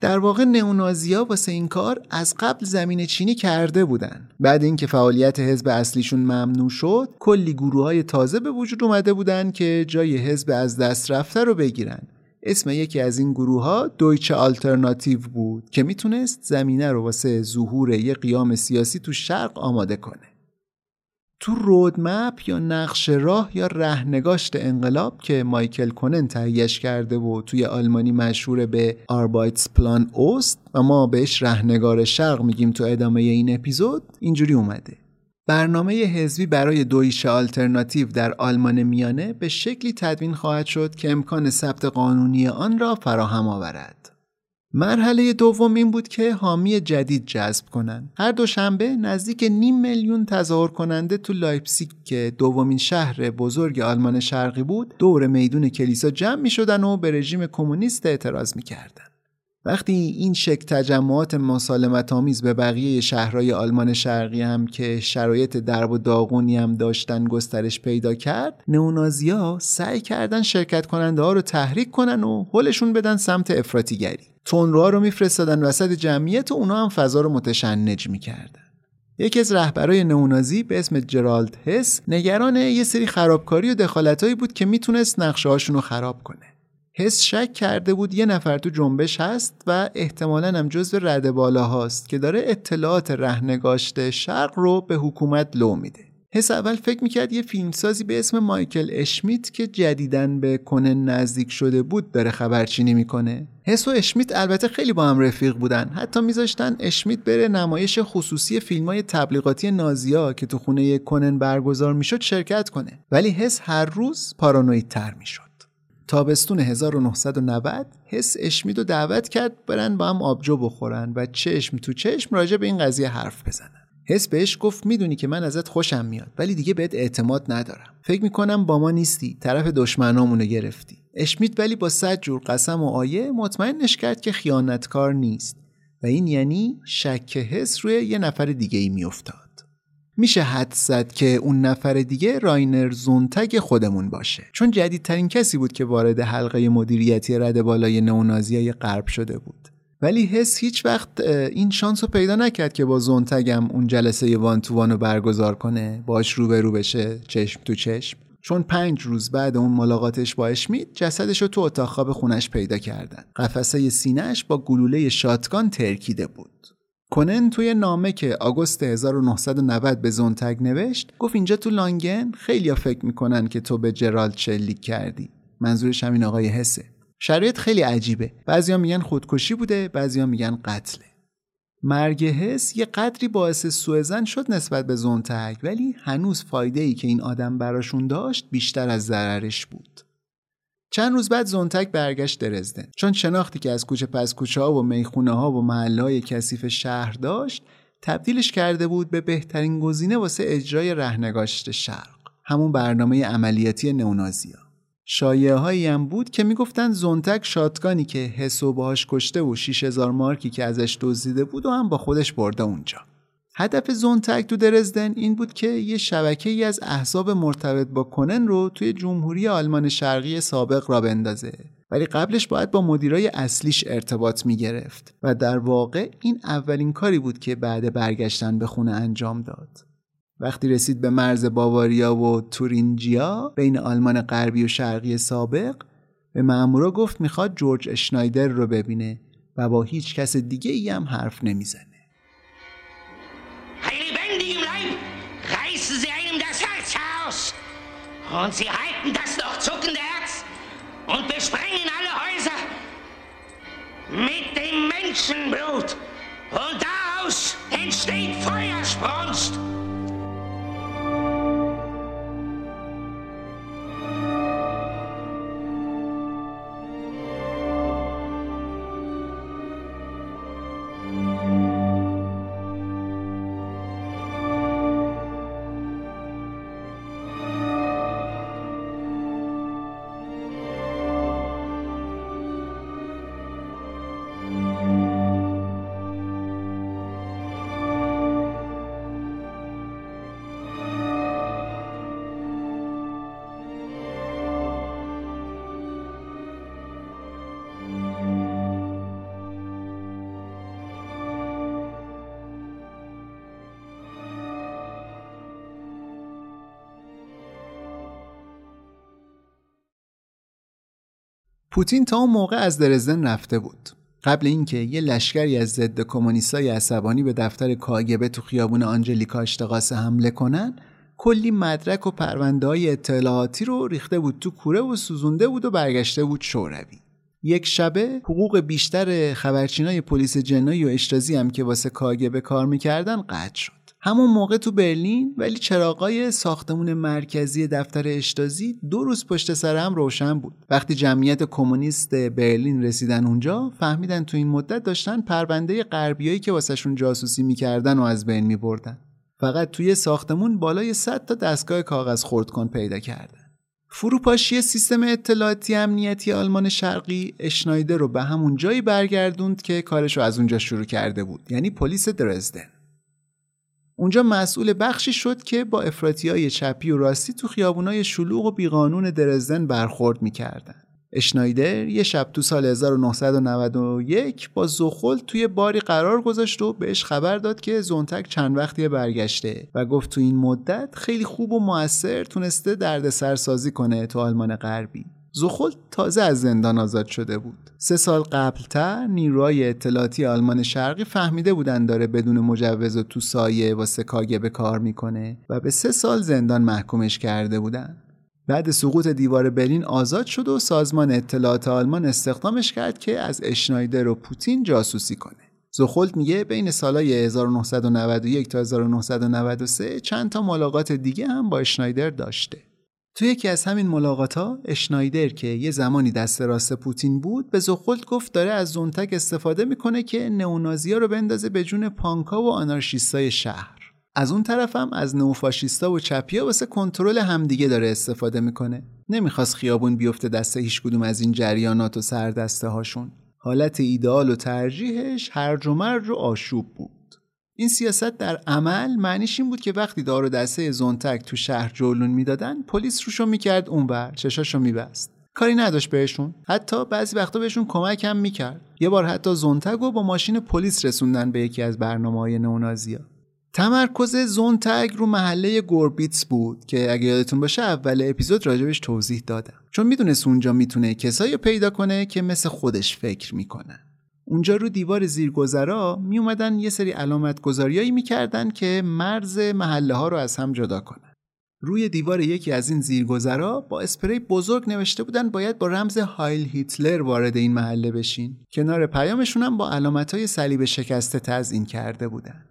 در واقع نئونازیا واسه این کار از قبل زمین چینی کرده بودن. بعد اینکه فعالیت حزب اصلیشون ممنوع شد کلی گروه های تازه به وجود اومده بودن که جای حزب از دست رفته رو بگیرن. اسم یکی از این گروه ها دویچه آلترناتیو بود که می‌تونست زمینه رو واسه ظهور یه قیام سیاسی تو شرق آماده کنه. تو رودمپ یا نقش راه یا رهنگاشت انقلاب که مایکل کنن تهیهش کرده و توی آلمانی مشهور به آربایتس پلان اوست و ما بهش رهنگار شرق میگیم تو ادامه این اپیزود اینجوری اومده. برنامه حزبی برای Deutsche Alternative در آلمان میانه به شکلی تدوین خواهد شد که امکان ثبت قانونی آن را فراهم آورد. مرحله دوم این بود که حامی جدید جذب کنند. هر دو شنبه نزدیک نیم میلیون تظاهر کننده تو لایپزیگ که دومین شهر بزرگ آلمان شرقی بود دور میدون کلیسا جمع می شدن و به رژیم کمونیست اعتراض می کردن. وقتی این شکل تجمعات مسالمت آمیز به بقیه شهرهای آلمان شرقی هم که شرایط درب و داغونی هم داشتن گسترش پیدا کرد نئونازیا سعی کردن شرکت کننده ها رو تحریک کنن و هلشون بدن سمت افراطیگری. تندروها رو میفرستادن وسط جمعیت و اونا هم فضا رو متشنج می‌کردن. یکی از رهبرای نئونازی به اسم جرالد هس نگران یه سری خرابکاری و دخالتهایی بود که می‌تونست نقشه رو خراب کنه. حس شک کرده بود یه نفر تو جنبش هست و احتمالا هم جزو رده بالا هاست که داره اطلاعات رهنگاشت شرق رو به حکومت لو میده. حس اول فکر می‌کرد یه فیلمسازی به اسم مایکل اشمیت که جدیدن به کنن نزدیک شده بود داره خبرچینی می‌کنه. حس و اشمیت البته خیلی با هم رفیق بودن. حتی میذاشتن اشمیت بره نمایش خصوصی فیلم های تبلیغاتی نازیا که تو خونه کنن برگزار می‌شد شرکت کنه. ولی حس هر روز پارانویدتر می‌شد. تابستون 1990 حس اشمید رو دعوت کرد برن با هم آبجو بخورن و چشم تو چشم راجع به این قضیه حرف بزنن. حس بهش گفت می‌دونی که من ازت خوشم میاد ولی دیگه بهت اعتماد ندارم. فکر می‌کنم با ما نیستی طرف دشمنامونو گرفتی. اشمیت ولی با صد جور قسم و آیه مطمئنش کرد که خیانتکار نیست. و این یعنی شک حس روی یه نفر دیگه ای میافتاد. میشه حد زد که اون نفر دیگه راینر زونتگ خودمون باشه. چون جدیدترین کسی بود که وارد حلقه مدیریتی رد بالای نئونازیای غرب شده بود. ولی حس هیچ وقت این شانس رو پیدا نکرد که با زونتگم اون جلسه وان تو وانو برگزار کنه باش روبرو بشه چشم تو چشم. چون پنج روز بعد اون ملاقاتش با اشمیت جسدش رو تو اتاق خواب خونش پیدا کردن. قفسه سینهش با گلوله شاتگان ترکیده بود. کنن توی نامه که آگوست 1990 به زونتگ نوشت گفت اینجا تو لانگن خیلیا فکر می‌کنن که تو به جرالد شلیک کردی. منظورش همین آقای حسه. شرایط خیلی عجیبه. بعضیا میگن خودکشی بوده بعضیا میگن قتله. مرگ حس یه قدری باعث سوء شد نسبت به زونتگ ولی هنوز فایده ای که این آدم براشون داشت بیشتر از ضررش بود. چند روز بعد زونتک برگشت درزدن. چون شناختی که از کوچه پس کوچه ها و می‌خونه ها و محله های کثیف شهر داشت تبدیلش کرده بود به بهترین گزینه واسه اجرای رهنگاشت شرق همون برنامه عملیاتی نونازیا شایعه هایی هم بود که می‌گفتن زونتک شاتگانی که حسو باهاش کشته و 6000 مارکی که ازش دزدیده بود و هم با خودش برده اونجا. هدف زونتک تو درزدن این بود که یه شبکه ای از احزاب مرتبط با کنن رو توی جمهوری آلمان شرقی سابق را بندازه. ولی قبلش باید با مدیرای اصلیش ارتباط می گرفت و در واقع این اولین کاری بود که بعد برگشتن به خونه انجام داد. وقتی رسید به مرز باواریا و تورینجیا بین آلمان غربی و شرقی سابق به مامورا گفت می‌خواد جورج اشنایدر رو ببینه و با هیچ کس دیگه ای هم حرف نمی‌زنه. Und sie halten das noch zuckende Herz und besprengen alle Häuser mit dem Menschenblut. Und daraus entsteht Feuersbrunst. پوتین تا اون موقع از درزدن رفته بود. قبل اینکه یه لشکری از ضد کمونیستای عصبانی به دفتر کاگبه تو خیابون آنجلیکا اشتقاس حمله کنن کلی مدرک و پرونده های اطلاعاتی رو ریخته بود تو کوره و سوزونده بود و برگشته بود شوروی. یک شبه حقوق بیشتر خبرچینای پلیس جنایی و اشتازی هم که واسه کاگبه کار می‌کردن قطع شد. همون موقع تو برلین ولی چراغای ساختمون مرکزی دفتر اشتازی دو روز پشت سر هم روشن بود. وقتی جمعیت کمونیست برلین رسیدن اونجا فهمیدن تو این مدت داشتن پرونده غربیایی که واسهشون جاسوسی می‌کردن و از بین میبردن. فقط توی ساختمون بالای 100 تا دستگاه کاغذ خردکن پیدا کردن. فروپاشی سیستم اطلاعاتی امنیتی آلمان شرقی اشنایدر رو به همون جایی برگردوند که کارش رو از اونجا شروع کرده بود. یعنی پلیس درزدن. اونجا مسئول بخشی شد که با های چپی و راستی تو خیابونای شلوغ و بیقانون درزدن برخورد می‌کردن. اشنایدر یه شب تو سال 1991 با زخل توی باری قرار گذاشت و بهش خبر داد که زونتک چند وقتی برگشته و گفت تو این مدت خیلی خوب و موثر تونسته درد سرسازی کنه تو آلمان غربی. زخل تازه از زندان آزاد شده بود. سه سال قبلتر نیروهای اطلاعاتی آلمان شرقی فهمیده بودن داره بدون مجوز و تو سایه واسه به کار می‌کنه و به سه سال زندان محکومش کرده بودن. بعد سقوط دیوار برلین آزاد شد و سازمان اطلاعات آلمان استخدامش کرد که از اشنایدر و پوتین جاسوسی کنه. زخولت میگه بین سالهای 1991 تا 1993 چند تا ملاقات دیگه هم با اشنایدر داشته. تو یکی از همین ملاقات ها اشنایدر که یه زمانی دست راست پوتین بود به زخولت گفت داره از زونتک استفاده می‌کنه که نئونازیا رو بندازه به جون پانکا و آنارشیستای شهر. از اون طرفم از نوفاشیستا و چپیا واسه کنترل همدیگه داره استفاده می‌کنه. نمی‌خواست خیابون بیفته دست هیچ کدوم از این جریانات و سردسته هاشون حالت ایدئال و ترجیحش هرج و مرج و آشوب بود. این سیاست در عمل معنیش این بود که وقتی دار و دسته زونتک تو شهر جولون می‌دادن پلیس روشو می‌کرد اونور چشاشو میبست. کاری نداشت بهشون. حتی بعضی وقتا بهشون کمک هم می‌کرد. یه بار حتی زونتک رو با ماشین پلیس رسوندن به یکی از برنامه های نونازیا. تمرکز زونتگ رو محله گوربیتس بود که اگه یادتون باشه اول اپیزود راجبش توضیح دادم. چون می‌دونست اونجا می‌تونه کسایی پیدا کنه که مثل خودش فکر می‌کنن اونجا رو دیوار زیرگذرا می اومدن یه سری علامت گذاریایی می‌کردن که مرز محله ها رو از هم جدا کنن. روی دیوار یکی از این زیرگذرا با اسپری بزرگ نوشته بودن باید با رمز هایل هیتلر وارد این محله بشین. کنار پیامشون هم با علامت های صلیب شکسته تزیین کرده بودن.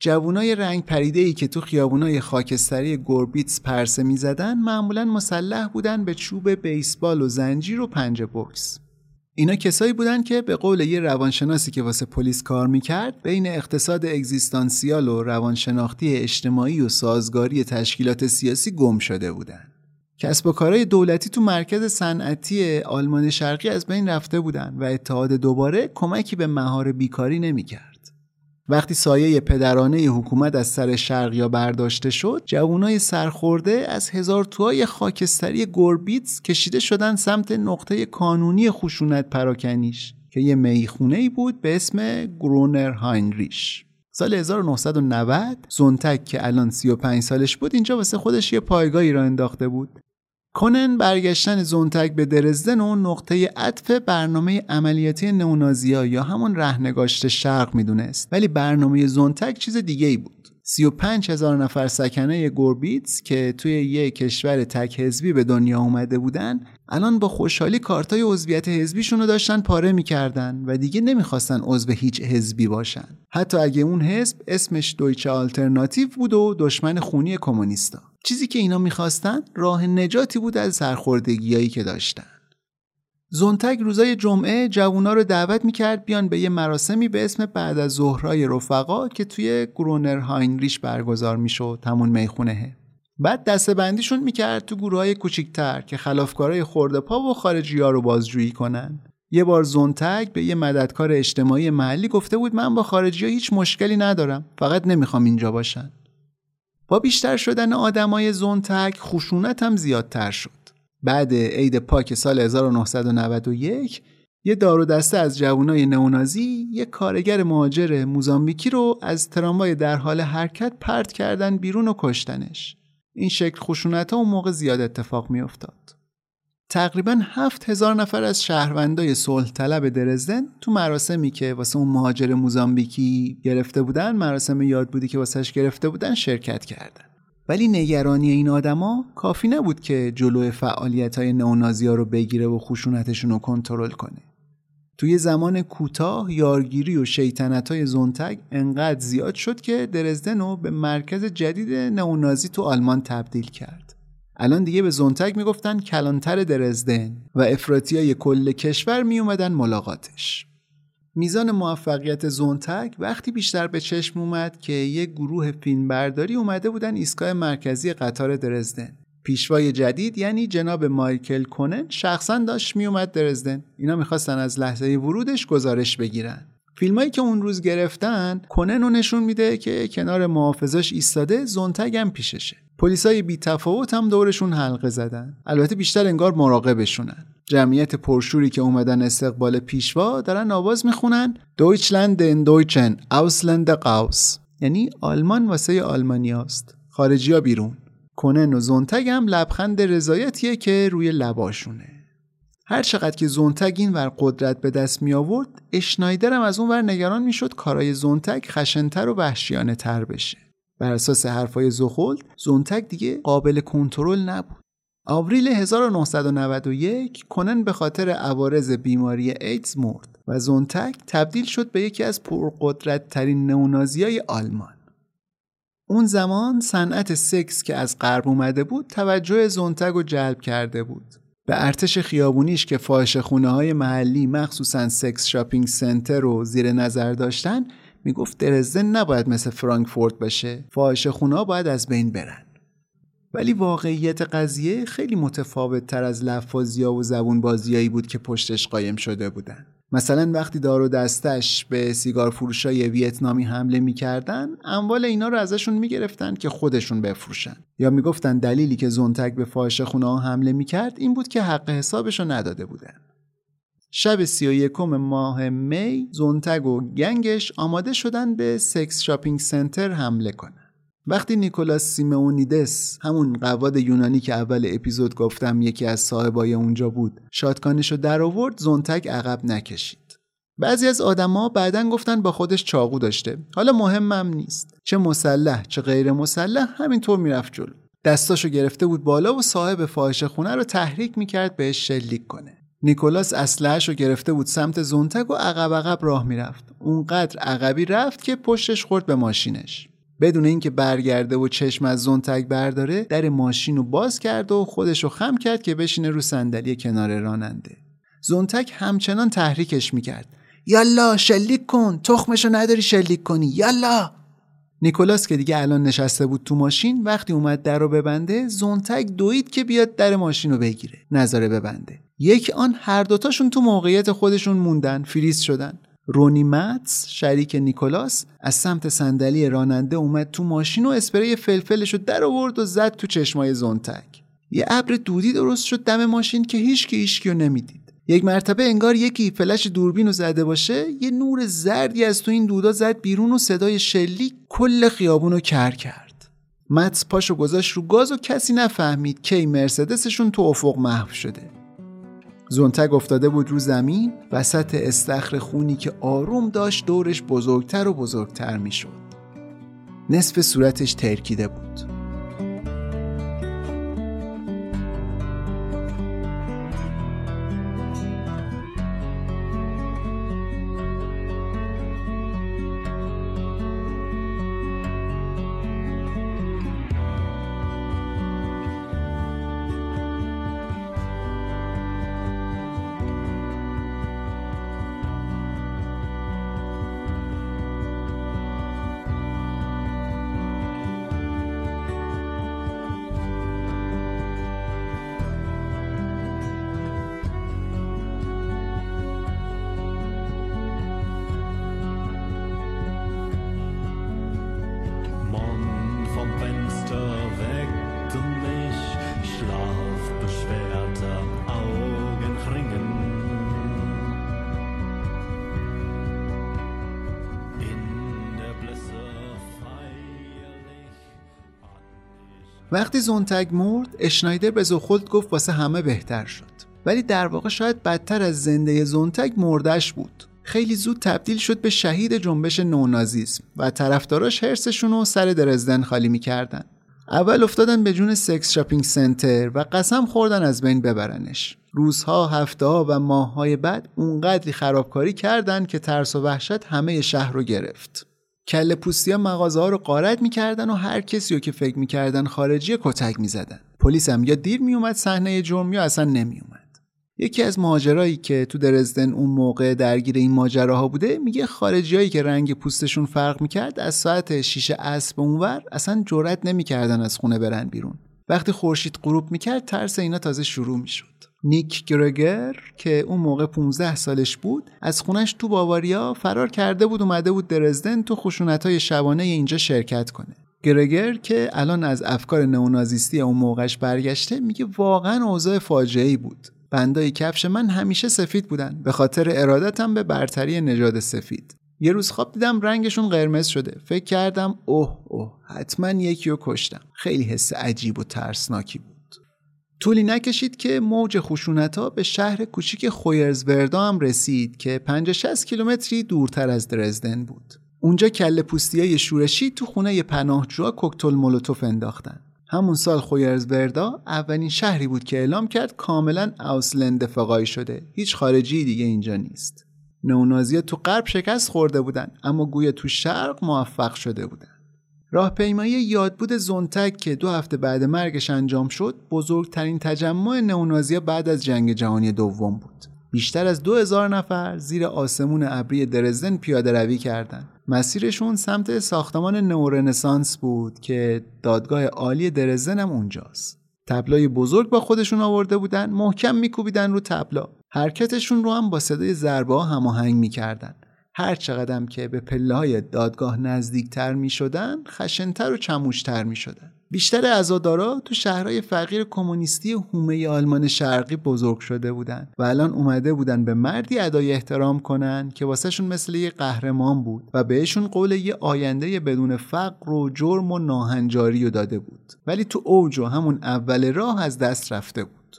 جوونای رنگ پریده ای که تو خیابونای خاکستری گوربیتس پرسه می‌زدن معمولا مسلح بودن به چوب بیسبال و زنجیر و پنجه بوکس. اینا کسایی بودن که به قول یه روانشناسی که واسه پلیس کار می‌کرد بین اقتصاد اگزیستانسیال و روانشناختی اجتماعی و سازگاری تشکیلات سیاسی گم شده بودن. کسب و کارهای دولتی تو مرکز صنعتی آلمان شرقی از بین رفته بودن و اتحاد دوباره کمکی به مهار بیکاری نمی‌کرد. وقتی سایه پدرانه حکومت از سر شرقیا برداشته شد جوانای سرخورده از هزار توهای خاکستری گوربیتس کشیده شدن سمت نقطه کانونی خشونت پراکنیش که یه می‌خونه ای بود به اسم گرونر هاینریش. سال 1990 زونتک که الان 35 سالش بود اینجا واسه خودش یه پایگاهی را انداخته بود. کنن برگشتن زونتک به درزدن و نقطه عطف برنامه عملیاتی نونازیا یا همون رهنگاشت شرق می‌دونست. ولی برنامه زونتک چیز دیگه ای بود. 35 هزار نفر سکنه گوربیتس که توی یه کشور تک حزبی به دنیا اومده بودن الان با خوشحالی کارتای عضویت حزبیشون رو داشتن پاره می‌کردن و دیگه نمی‌خواستن عضو هیچ حزبی باشن. حتی اگه اون حزب اسمش دویچه آلترناتیو بود و دشمن خونی کمونیستا. چیزی که اینا می‌خواستن راه نجاتی بود از سرخوردگیایی که داشتن. زونتگ روزای جمعه جوونا رو دعوت می‌کرد بیان به یه مراسمی به اسم بعد از ظهرهای رفقا که توی گرونر هاینریش برگزار می‌شد همون می‌خونه. بعد دسته بندیشون می‌کرد تو گروه های کوچیکتر که خلافکارای خورده پا و خارجی ها رو بازجویی کنن. یه بار زونتگ به یه مددکار اجتماعی محلی گفته بود من با خارجی ها هیچ مشکلی ندارم فقط نمی‌خوام اینجا باشن. با بیشتر شدن آدمای زونتگ خشونت هم زیادتر شد بعد عید پاک سال 1991 یه دار دسته از جوانای نئونازی یه کارگر مهاجر موزامبیکی رو از تراموای در حال حرکت پرت کردن بیرون و کشتنش این شکل خشونت ها اون موقع زیاد اتفاق می افتاد. تقریبا هفت هزار نفر از شهروندای صلح طلب درزدن تو مراسمی که واسه اون مهاجر موزامبیکی گرفته بودن مراسم یاد بودی که واسهش گرفته بودن شرکت کردن. ولی نگرانی این آدما کافی نبود که جلوی فعالیت های نئونازی رو بگیره و خشونتشون رو کنترل کنه. توی زمان کوتاه یارگیری و شیطنت های زونتگ انقدر زیاد شد که درزدن رو به مرکز جدید نئونازی تو آلمان تبدیل کرد. الان دیگه به زونتگ می‌گفتن کلانتر درزدن و افراطی کل کشور می اومدن ملاقاتش. میزان موفقیت زونتک وقتی بیشتر به چشم اومد که یک گروه فیلمبرداری اومده بودن ایستگاه مرکزی قطار درزدن. پیشوای جدید یعنی جناب مایکل کنن شخصا داشت میومد درزدن. اینا می‌خواستن از لحظه ورودش گزارش بگیرن. فیلمایی که اون روز گرفتن کنن رو نشون میده که کنار محافظاش ایستاده زونتگ هم پیششه. پلیسای بی تفاوت هم دورشون حلقه زدن. البته بیشتر انگار مراقبشونن. جمعیت پرشوری که اومدن استقبال پیشوا دارن آواز می‌خونن. دویچلند دویچن اوسلند قاوس. یعنی آلمان واسه آلمانیاست. خارجی ها بیرون. کنن و زونتگ هم لبخند رضایتیه که روی لباشونه. هر چقدر که زونتگ این ور قدرت به دست می آورد اشنایدر هم از اون ور نگران می‌شد کارای زونتگ خشنتر و وحشیانه تر بشه. بر اساس حرفای زخولد زونتگ دیگه قابل کنترل نبود آوریل 1991 کونن به خاطر عوارض بیماری ایدز مرد و زونتگ تبدیل شد به یکی از پرقدرت ترین های آلمان. اون زمان صنعت سکس که از غرب اومده بود توجه زونتگ رو جلب کرده بود. به ارتش خیابونیش که فاحش خونه های محلی مخصوصا sex shopping center رو زیر نظر داشتن می‌گفت درزدن نباید مثل فرانکفورت باشه. فاحش خونه باید از بین برن. ولی واقعیت قضیه خیلی متفاوت تر از لفاظیا و زبون بازیایی بود که پشتش قایم شده بودن. مثلا وقتی دار و دستش به سیگار فروشای ویتنامی حمله می‌کردن اموال اینا رو ازشون می‌گرفتن که خودشون بفروشن. یا می‌گفتن دلیلی که زونتک به فاحشه خونه ها حمله می‌کرد این بود که حق حسابش رو نداده بودن. شب سی و یکم ماه می زونتگ و gang ش آماده شدن به sex shopping center حمله کنن. وقتی نیکولاس سیمئونیدس همون قواد یونانی که اول اپیزود گفتم یکی از صاحبای اونجا بود shotgun شو در آورد زونتگ عقب نکشید. بعضی از آدما بعدا گفتن با خودش چاقو داشته. حالا مهمم نیست. چه مسلح چه غیر مسلح همینطور می‌رفت جلو. دستاشو گرفته بود بالا و صاحب فاحشه خونه رو تحریک می‌کرد بهش شلیک کنه. نیکولاس اسلحه‌ش رو گرفته بود سمت زونتگ و عقب عقب راه می‌رفت. اونقدر عقبی رفت که پشتش خورد به ماشینش. بدون اینکه برگرده و چشم از زونتگ برداره در ماشین رو باز کرد و خودش رو خم کرد که بشینه رو صندلی کنار راننده. زونتگ همچنان تحریکش می‌کرد. یالا شلیک کن! تخمشو نداری شلیک کنی! یالا! نیکولاس که دیگه الان نشسته بود تو ماشین وقتی اومد در رو ببنده زونتگ دوید که بیاد در ماشین رو بگیره. نظاره ببنده. یک آن هر دوتاشون تو موقعیت خودشون موندن فریز شدن. رونی ماتس شریک نیکولاس از سمت صندلی راننده اومد تو ماشین و اسپری فلفلش رو در آورد و زد تو چشمای زونتگ یه ابر دودی درست شد دم ماشین که هیچ کی هیچ نمی‌دید. یک مرتبه انگار یکی فلش دوربین رو زده باشه یه نور زردی از تو این دودا زد بیرون و صدای شلیک کل خیابون رو کر کرد. متس پاشو گذاشت رو گاز و کسی نفهمید کی مرسدسشون تو افق محو شده. زونتگ افتاده بود رو زمین وسط استخر خونی که آروم داشت دورش بزرگتر و بزرگتر می‌شد. نصف صورتش ترکیده بود. وقتی زونتگ مرد اشنایدر به زوخولد گفت واسه همه بهتر شد. ولی در واقع شاید بدتر از زنده زونتگ مردش بود. خیلی زود تبدیل شد به شهید جنبش نونازیسم و طرفداراش هرسشون رو سر درزدن خالی می‌کردن. اول افتادن به جون سکس شاپینگ سنتر و قسم خوردن از بین ببرنش. روزها، هفته ها و ماههای بعد اونقدری خرابکاری کردن که ترس و وحشت همه شهر رو گرفت. کل پوستی ها مغازه ها رو قارت می‌کردن و هر کسی رو که فکر می‌کردن خارجی کتک می‌زدن. پلیس هم یا دیر میومد صحنه جرم یا اصلا نمیومد یکی از مهاجرایی که تو درزدن اون موقع درگیر این ماجراها بوده میگه خارجیایی که رنگ پوستشون فرق می‌کرد از ساعت 6 عصر به اونور اصلا جرئت نمی‌کردن از خونه برن بیرون. وقتی خورشید غروب می‌کرد ترس اینا تازه شروع می‌شد. نیک گرگر که اون موقع 15 سالش بود از خونش تو باواریا فرار کرده بود اومده بود درزدن تو خشونت های شبانه اینجا شرکت کنه. گرگر که الان از افکار نئونازیستی اون موقعش برگشته میگه واقعا اوضاع فاجعه بود. بندای کفش من همیشه سفید بودن. به خاطر ارادتم به برتری نژاد سفید. یه روز خواب دیدم رنگشون قرمز شده. فکر کردم اوه اوه حتما یکی رو کشتم. خیلی حس عجیب و ترسناکی بود. طولی نکشید که موج خشونت ها به شهر کوچیک خویرزوردا هم رسید که 50 60 کیلومتری دورتر از درزدن بود. اونجا کل پوستی های شورشی تو خونه پناهجوها کوکتل مولوتوف انداختن. همون سال خویرزوردا اولین شهری بود که اعلام کرد کاملا اوسلند فقایی شده. هیچ خارجی دیگه اینجا نیست. نونازیا تو غرب شکست خورده بودن اما گویا تو شرق موفق شده بودن. راهپیمایی یادبود زونتک که دو هفته بعد مرگش انجام شد بزرگترین تجمع نئونازیا بعد از جنگ جهانی دوم بود. بیشتر از دو هزار نفر زیر آسمون ابری درزدن پیاده روی کردند. مسیرشون سمت ساختمان نورنسانس بود که دادگاه عالی درزدن هم اونجاست. تبلای بزرگ با خودشون آورده بودن محکم میکوبیدن رو تبلا. حرکتشون رو هم با صدای ضربه هماهنگ می‌کردن. هر چقدر که به پله های دادگاه نزدیکتر می شدن خشنتر و چموشتر می شدن. بیشتر عزادارا تو شهرهای فقیر کمونیستی هومه آلمان شرقی بزرگ شده بودن و الان اومده بودن به مردی ادای احترام کنن که واسهشون مثل یه قهرمان بود و بهشون قول یه آینده بدون فقر و جرم و ناهنجاری رو داده بود ولی تو اوج و همون اول راه از دست رفته بود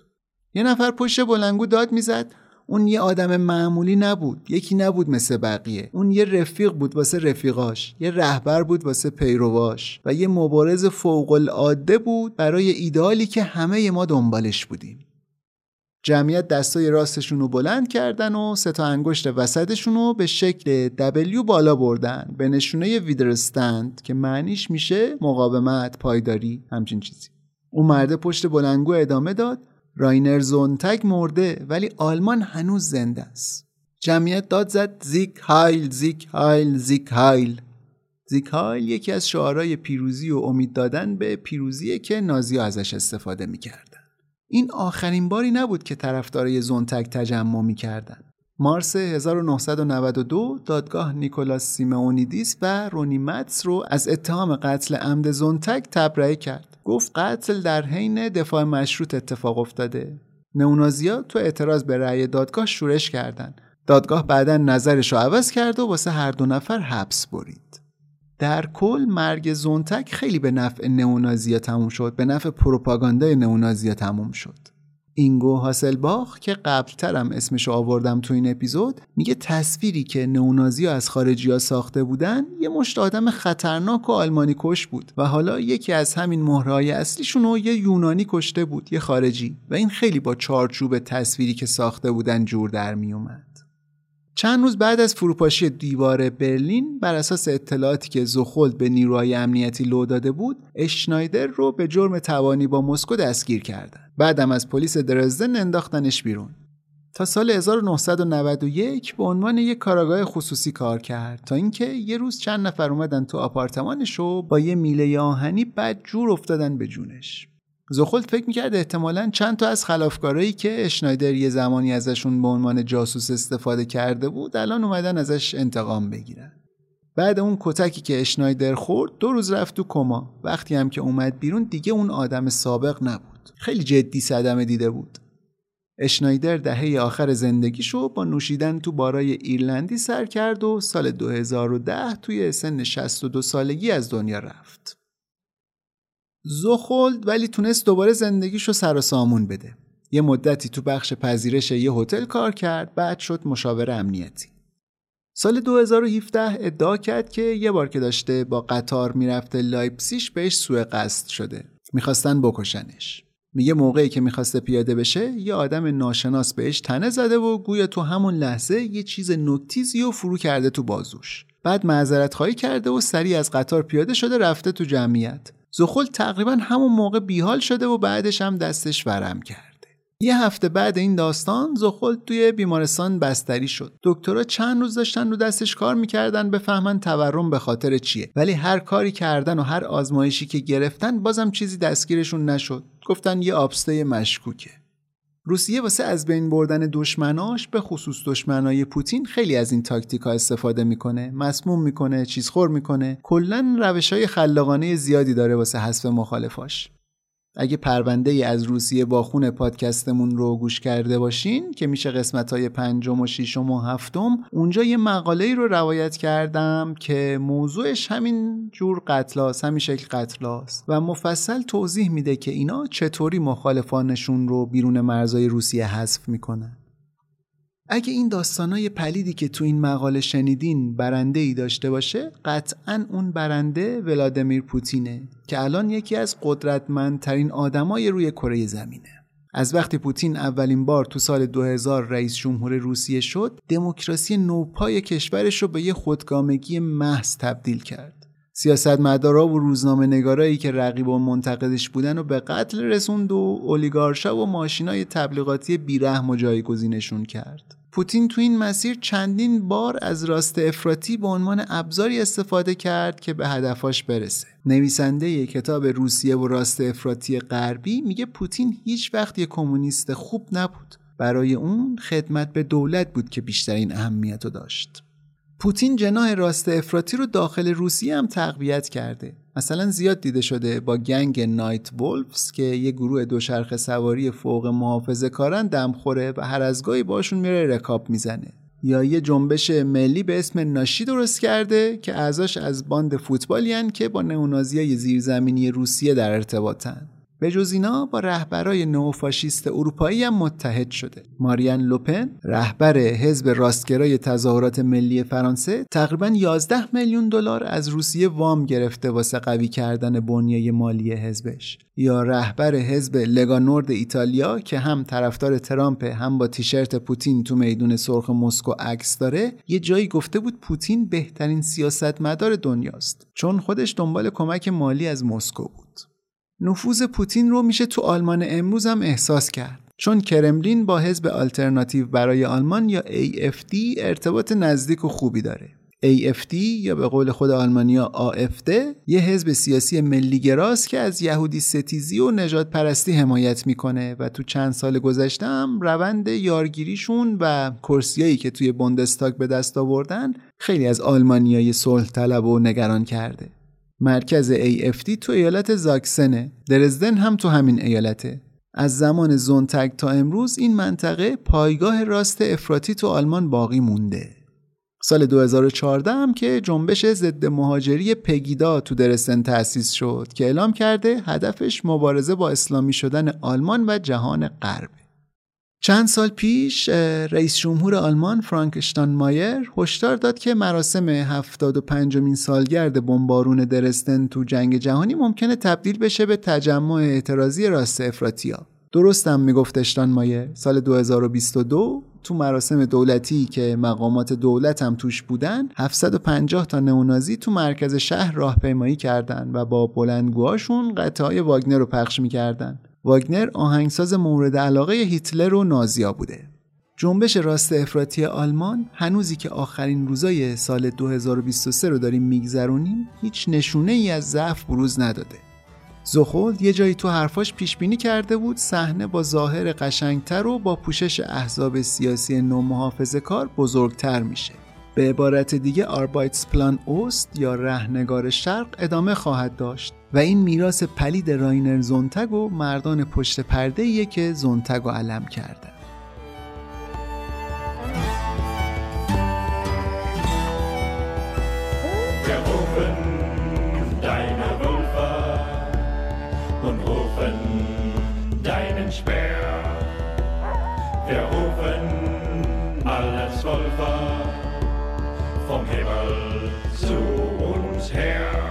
یه نفر پشت بلنگو داد می‌زد اون یه آدم معمولی نبود یکی نبود مثل بقیه. اون یه رفیق بود واسه رفیقاش یه رهبر بود واسه پیرواش و یه مبارز فوق العاده بود برای ایدالی که همه ما دنبالش بودیم. جمعیت دستای راستشون رو بلند کردن و سه تا انگشت وسطشون رو به شکل دبلیو بالا بردن به نشونه ویدرستند که معنیش میشه مقاومت پایداری همچین چیزی. اون مرده پشت بلندگو ادامه داد راینر زونتگ مرده ولی آلمان هنوز زنده است. جمعیت داد زد Sieg Heil Sieg Heil Sieg Heil. Sieg Heil یکی از شعارهای پیروزی و امید دادن به پیروزی که نازی ازش استفاده می‌کردن. این آخرین باری نبود که طرفدارای زونتگ تجمع می‌کردن. مارس 1992 دادگاه نیکولاس سیمئونیدیس و رونی متس رو از اتهام قتل عمد زونتگ تبرئه کرد. گفت قتل در حین دفاع مشروط اتفاق افتاده. نونازیا تو اعتراض به رأی دادگاه شورش کردند. دادگاه بعدا نظرش رو عوض کرد و واسه هر دو نفر حبس برید. در کل مرگ زونتک خیلی به نفع نئونازیا تموم شد به نفع پروپاگاندای نئونازیا تموم شد. اینگو هاسلباخ که قبلترم اسمش آوردم تو این اپیزود میگه تصویری که نونازی از خارجی ها ساخته بودن یه مشت آدم خطرناک و آلمانی کش بود و حالا یکی از همین مهرهای اصلیشون رو یه یونانی کشته بود یه خارجی. و این خیلی با چارچوب تصویری که ساخته بودن جور در میومد. چند روز بعد از فروپاشی دیوار برلین بر اساس اطلاعاتی که زخولد به نیروهای امنیتی لو داده بود اشنایدر رو به جرم توانی با مسکو دستگیر کردن بعدم از پلیس درزدن انداختنش بیرون. تا سال 1991 به عنوان یک کاراگاه خصوصی کار کرد تا اینکه یه روز چند نفر اومدن تو آپارتمانش و با یه میله آهنی بد جور افتادن به جونش. زخولت فکر می‌کرد احتمالا چند تا از خلافکارایی که اشنایدر یه زمانی ازشون به عنوان جاسوس استفاده کرده بود الان اومدن ازش انتقام بگیرن. بعد اون کتکی که اشنایدر خورد دو روز رفت تو کما. وقتی هم که اومد بیرون دیگه اون آدم سابق نبود. خیلی جدی صدمه دیده بود. اشنایدر دهه آخر زندگیشو با نوشیدن تو بارای ایرلندی سر کرد و سال 2010 توی سن 62 سالگی از دنیا رفت. زخولد ولی تونست دوباره زندگیشو سر و سامون بده. یه مدتی تو بخش پذیرش یه هتل کار کرد بعد شد مشاور امنیتی. سال 2017 ادعا کرد که یه بار که داشته با قطار می‌رفته لایپسیش بهش سوء قصد شده. می‌خواستن بکشنش. میگه موقعی که می‌خواسته پیاده بشه یه آدم ناشناس بهش تنه زده و گویا تو همون لحظه یه چیز نکتیزی و فرو کرده تو بازوش. بعد معذرت خواهی کرده و سریع از قطار پیاده شده رفته تو جمعیت. زخول تقریبا همون موقع بیحال شده و بعدش هم دستش ورم کرده. یه هفته بعد این داستان زخول توی بیمارستان بستری شد. دکترها چند روز داشتن رو دستش کار می‌کردن بفهمن تورم به خاطر چیه. ولی هر کاری کردن و هر آزمایشی که گرفتن بازم چیزی دستگیرشون نشد. گفتن یه آبسته مشکوکه. روسیه واسه از بین بردن دشمناش به خصوص دشمنای پوتین خیلی از این تاکتیک ها استفاده می‌کنه مسموم می‌کنه چیزخور می‌کنه. کلا روش های خلاقانه زیادی داره واسه حذف مخالفاش. اگه پرونده ای از روسیه با خون پادکستمون رو گوش کرده باشین که میشه قسمت های پنجم و ششم و هفتم اونجا یه مقاله ای رو روایت کردم که موضوعش همین جور قتلاست همین شکل قتلاست. و مفصل توضیح میده که اینا چطوری مخالفانشون رو بیرون مرزای روسیه حذف می‌کنن. اگه این داستانای پلیدی که تو این مقاله شنیدین برنده ای داشته باشه قطعا اون برنده ولادیمیر پوتینه که الان یکی از قدرتمندترین آدمای روی کره زمینه. از وقتی پوتین اولین بار تو سال 2000 رئیس جمهور روسیه شد دموکراسی نوپای کشورش رو به یه خودگامگی محض تبدیل کرد. سیاستمدارا و روزنامه نگارایی که رقیب و منتقدش بودن و به قتل رسوند و اولیگارشا و ماشینای تبلیغاتی بیرحم و جایگزینشون کرد. پوتین تو این مسیر چندین بار از راست افراطی به عنوان ابزاری استفاده کرد که به هدفاش برسه. نویسنده کتاب روسیه و راست افراطی غربی میگه پوتین هیچ وقت یه کمونیست خوب نبود. برای اون خدمت به دولت بود که بیشترین اهمیت رو داشت. پوتین جناح راست افراطی رو داخل روسیه هم تقویت کرده. مثلا زیاد دیده شده با گنگ نایت وولفز که یه گروه دوچرخه سواری فوق محافظه کارن دمخوره و هر از گاهی باشون میره رکاب می‌زنه. یا یه جنبش ملی به اسم ناشی درست کرده که اعضاش از باند فوتبالی که با نئونازیای زیرزمینی روسیه در ارتباطن. به جز اینا با رهبرای نوفاشیست اروپایی هم متحد شده. ماریان لوپن رهبر حزب راستگرای تظاهرات ملی فرانسه تقریبا 11 میلیون دلار از روسیه وام گرفته واسه قوی کردن بنیه مالی حزبش. یا رهبر حزب لگا نورد ایتالیا که هم طرفدار ترامپ هم با تیشرت پوتین تو میدون سرخ مسکو عکس داره یه جایی گفته بود پوتین بهترین سیاستمدار دنیاست. چون خودش دنبال کمک مالی از مسکو بود. نفوذ پوتین رو میشه تو آلمان امروز هم احساس کرد. چون کرملین با حزب آلترناتیو برای آلمان یا AFD ارتباط نزدیک و خوبی داره. AFD یا به قول خود آلمانیا AFD یه حزب سیاسی ملیگراست که از یهودی ستیزی و نجات پرستی حمایت می‌کنه و تو چند سال گذشته هم روند یارگیریشون و کرسیایی که توی بوندستاگ به دست آوردن خیلی از آلمانیای صلح طلب و نگران کرده. مرکز AFD تو ایالت زاکسنه. درزدن هم تو همین ایالته. از زمان زونتگ تا امروز این منطقه پایگاه راست افراطی تو آلمان باقی مونده. سال 2014 هم که جنبش ضد مهاجری پگیدا تو درستن تأسیس شد که اعلام کرده هدفش مبارزه با اسلامی شدن آلمان و جهان غرب. چند سال پیش رئیس جمهور آلمان فرانکشتان مایر هشدار داد که مراسم 75 مین سالگرد بمبارون درستن تو جنگ جهانی ممکنه تبدیل بشه به تجمع اعتراضی راست افراطیا. درستم می‌گفت اشتان مایر سال 2022 تو مراسم دولتی که مقامات دولت هم توش بودن 750 تا نئونازی تو مرکز شهر راهپیمایی کردند و با بلندگوهاشون قطعه واگنر رو پخش می‌کردن. واگنر آهنگساز مورد علاقه هیتلر و نازیا بوده. جنبش راست افراطی آلمان هنوزی که آخرین روزای سال 2023 رو داریم میگذرونیم هیچ نشونه ای از ضعف بروز نداده. زخود یه جایی تو حرفاش پیش بینی کرده بود صحنه با ظاهر قشنگتر و با پوشش احزاب سیاسی نومحافظه کار بزرگتر میشه. به عبارت دیگه آربایتس پلان اوست یا رهنگار شرق ادامه خواهد داشت. و این میراث پلید راینر زونتگ و مردان پشت پرده که زونتگ و علم کردن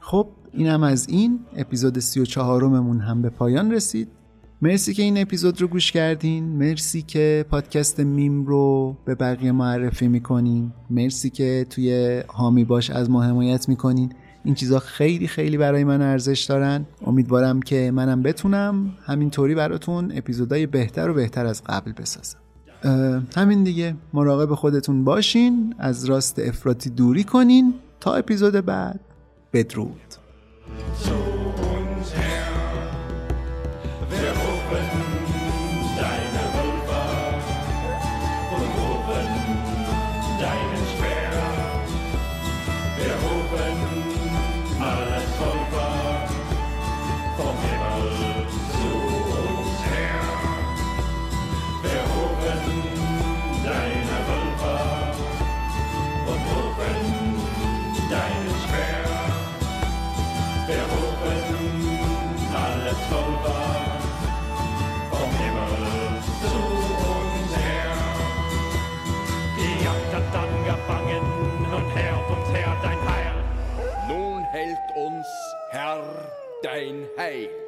خب اینم از این. اپیزود 34 ممون هم به پایان رسید. مرسی که این اپیزود رو گوش کردین. مرسی که پادکست میم رو به بقیه معرفی می‌کنین. مرسی که توی هامی باش از ما حمایت می‌کنین. این چیزا خیلی خیلی برای من ارزش دارن. امیدوارم که منم بتونم همینطوری براتون اپیزودهای بهتر و بهتر از قبل بسازم. همین دیگه. مراقب خودتون باشین. از راست افراطی دوری کنین. تا اپیزود بعد. بدرود. hält uns, Herr, dein Heil.